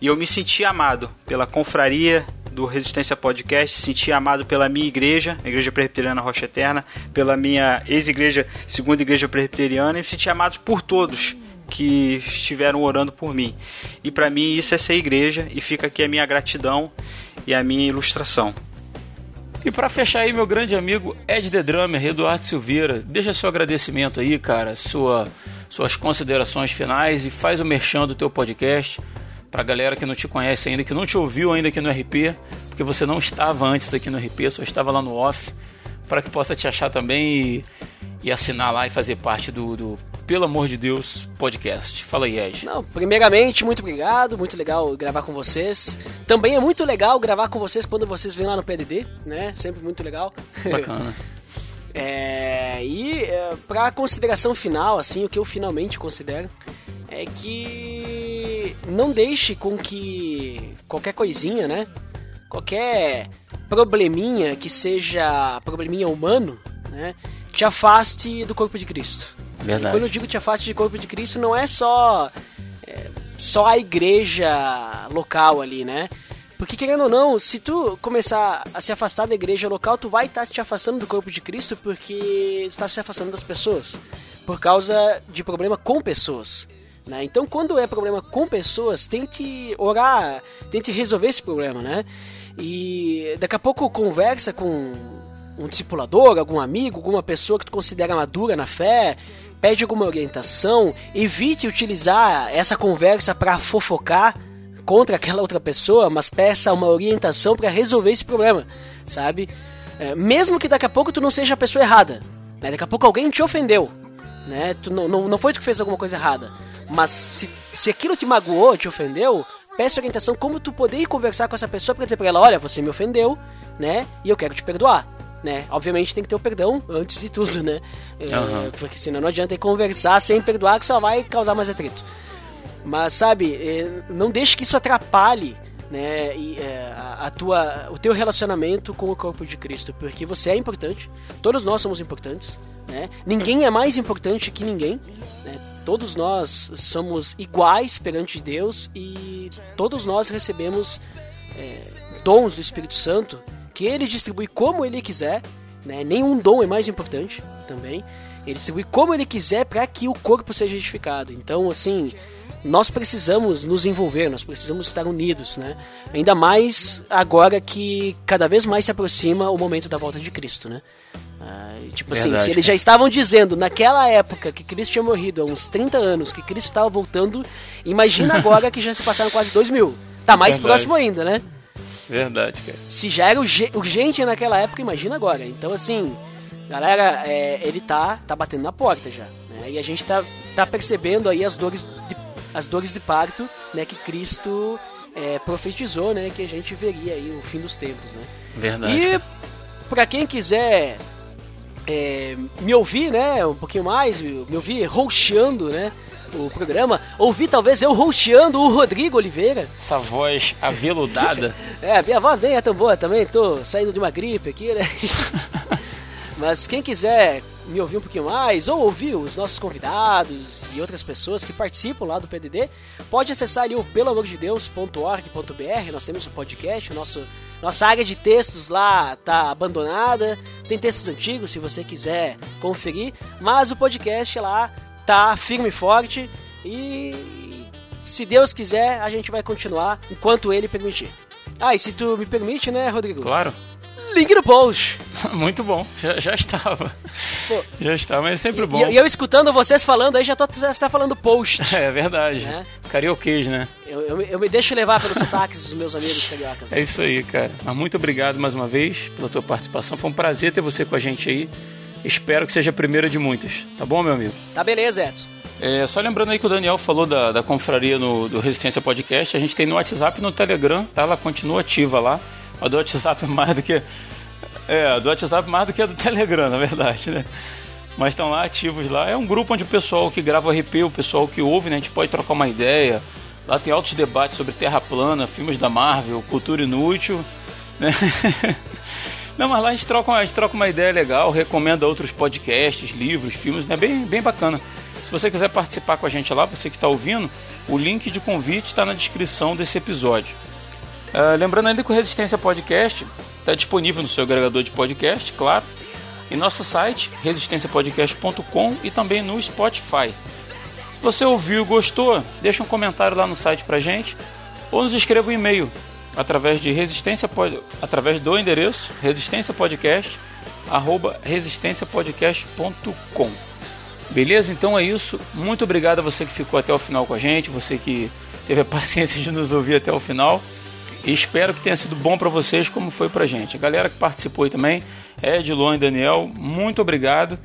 E eu me senti amado pela confraria do Resistência Podcast, senti amado pela minha igreja, a Igreja Presbiteriana Rocha Eterna, pela minha ex-igreja, segunda igreja presbiteriana, e me senti amado por todos que estiveram orando por mim. E para mim isso é ser igreja, e fica aqui a minha gratidão e a minha ilustração. E pra fechar aí, meu grande amigo Ed The Drummer, Eduardo Silveira, deixa seu agradecimento aí, cara, sua, suas considerações finais e faz o merchan do teu podcast pra galera que não te conhece ainda, que não te ouviu ainda aqui no RP, porque você não estava antes aqui no RP, só estava lá no off, para que possa te achar também e, e assinar lá e fazer parte do, do Pelo Amor de Deus podcast. Fala aí, Ed. Não, primeiramente, muito obrigado, muito legal gravar com vocês. Também é muito legal gravar com vocês quando vocês vêm lá no PDD, né? Sempre muito legal. Bacana. É, e é, para consideração final, assim, o que eu finalmente considero é que não deixe com que qualquer coisinha, né? Qualquer probleminha que seja probleminha humano, né? Te afaste do corpo de Cristo. Verdade. Quando eu digo te afaste do corpo de Cristo, não é só é, só a igreja local ali, né? Porque querendo ou não, se tu começar a se afastar da igreja local, tu vai estar te afastando do corpo de Cristo porque tu está se afastando das pessoas. Por causa de problema com pessoas. Né? Então, quando é problema com pessoas, tente orar, tente resolver esse problema, né? E daqui a pouco conversa com um discipulador, algum amigo, alguma pessoa que tu considera madura na fé, pede alguma orientação, evite utilizar essa conversa para fofocar contra aquela outra pessoa, mas peça uma orientação para resolver esse problema, sabe? É, mesmo que daqui a pouco tu não seja a pessoa errada, né? Daqui a pouco alguém te ofendeu, né? Tu não, não, não foi tu que fez alguma coisa errada, mas se, se aquilo te magoou, te ofendeu, peça orientação como tu poder conversar com essa pessoa para dizer para ela, olha, você me ofendeu, né? E eu quero te perdoar. Né? Obviamente tem que ter o perdão antes de tudo, né? É, Aham. Porque senão não adianta conversar sem perdoar que só vai causar mais atrito. Mas sabe, eh, não deixe que isso atrapalhe né, e, eh, a, tua, o teu relacionamento com o corpo de Cristo, porque você é importante, todos nós somos importantes, né? Ninguém é mais importante que ninguém, né? Todos nós somos iguais perante Deus e todos nós recebemos eh, dons do Espírito Santo que ele distribui como ele quiser, né? Nenhum dom é mais importante também. Ele distribui como ele quiser para que o corpo seja edificado. Então, assim, nós precisamos nos envolver, nós precisamos estar unidos, né? Ainda mais agora que cada vez mais se aproxima o momento da volta de Cristo, né? Ah, tipo assim, Verdade, se eles já estavam dizendo naquela época que Cristo tinha morrido há uns 30 anos, que Cristo estava voltando, imagina agora que já se passaram quase dois mil. Tá mais Verdade. próximo ainda, né? Verdade, cara. Se já era urge- urgente naquela época, imagina agora. Então, assim, galera, é, ele tá, tá batendo na porta já. Né? E a gente tá, tá percebendo aí as dores de, as dores de parto né, que Cristo é, profetizou, né? Que a gente veria aí o fim dos tempos, né? Verdade. E pra quem quiser é, me ouvir, né, um pouquinho mais, me ouvir roxeando, né, o programa, ouvir talvez eu roxeando o Rodrigo Oliveira. Essa voz aveludada. É, a minha voz nem é tão boa também, tô saindo de uma gripe aqui, né? Mas quem quiser me ouvir um pouquinho mais, ou ouvir os nossos convidados e outras pessoas que participam lá do PDD, pode acessar ali o pelamordedeus.org.br, nós temos o podcast, o nosso, nossa área de textos lá tá abandonada, tem textos antigos se você quiser conferir, mas o podcast lá tá firme e forte e se Deus quiser, a gente vai continuar enquanto ele permitir. Ah, e se tu me permite, né, Rodrigo? Claro. Link no post. Muito bom. Já, já estava. Pô. Já estava, mas é sempre E, bom. e eu escutando vocês falando aí, já tô já tá falando post. É verdade. É. Carioquês, né? Eu, eu, eu me deixo levar pelos sotaques dos meus amigos cariocas. É isso aí, cara. Mas muito obrigado mais uma vez pela tua participação. Foi um prazer ter você com a gente aí. Espero que seja a primeira de muitas. Tá bom, meu amigo? Tá beleza, Edson. É, só lembrando aí que o Daniel falou da, da confraria no, do Resistência Podcast. A gente tem no WhatsApp e no Telegram, tá? Ela continua ativa lá. A do WhatsApp é mais do que. É, a do WhatsApp mais do que a do Telegram, na verdade, né? Mas estão lá ativos lá. É um grupo onde o pessoal que grava o RP, o pessoal que ouve, né? A gente pode trocar uma ideia. Lá tem altos debates sobre Terra plana, filmes da Marvel, cultura inútil, né? Não, mas lá a gente troca, uma- a gente troca uma ideia legal, recomenda outros podcasts, livros, filmes, né? Bem, bem bacana. Se você quiser participar com a gente lá, você que está ouvindo, o link de convite está na descrição desse episódio. Ah, lembrando ainda que o Resistência Podcast está disponível no seu agregador de podcast, claro, e nosso site, resistenciapodcast.com e também no Spotify. Se você ouviu e gostou, deixa um comentário lá no site pra gente ou nos escreva um e-mail através de resistência através do endereço resistenciapodcast arroba resistenciapodcast.com. Beleza? Então é isso. Muito obrigado a você que ficou até o final com a gente, você que teve a paciência de nos ouvir até o final. E espero que tenha sido bom para vocês, como foi pra gente. A galera que participou aí também, Ed, Luan e Daniel, muito obrigado.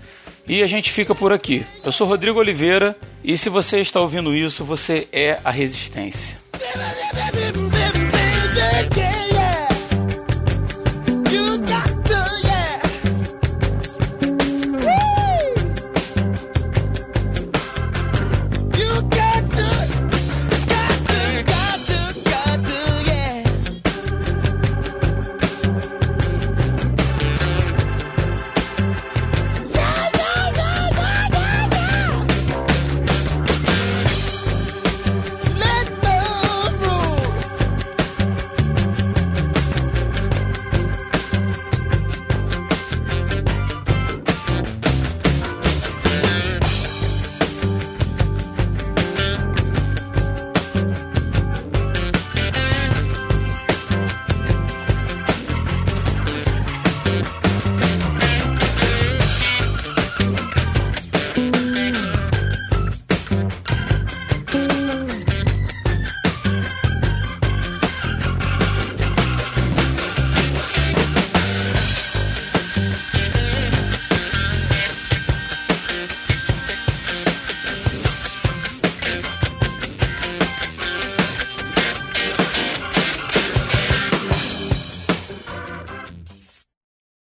E a gente fica por aqui. Eu sou Rodrigo Oliveira e se você está ouvindo isso, você é a Resistência.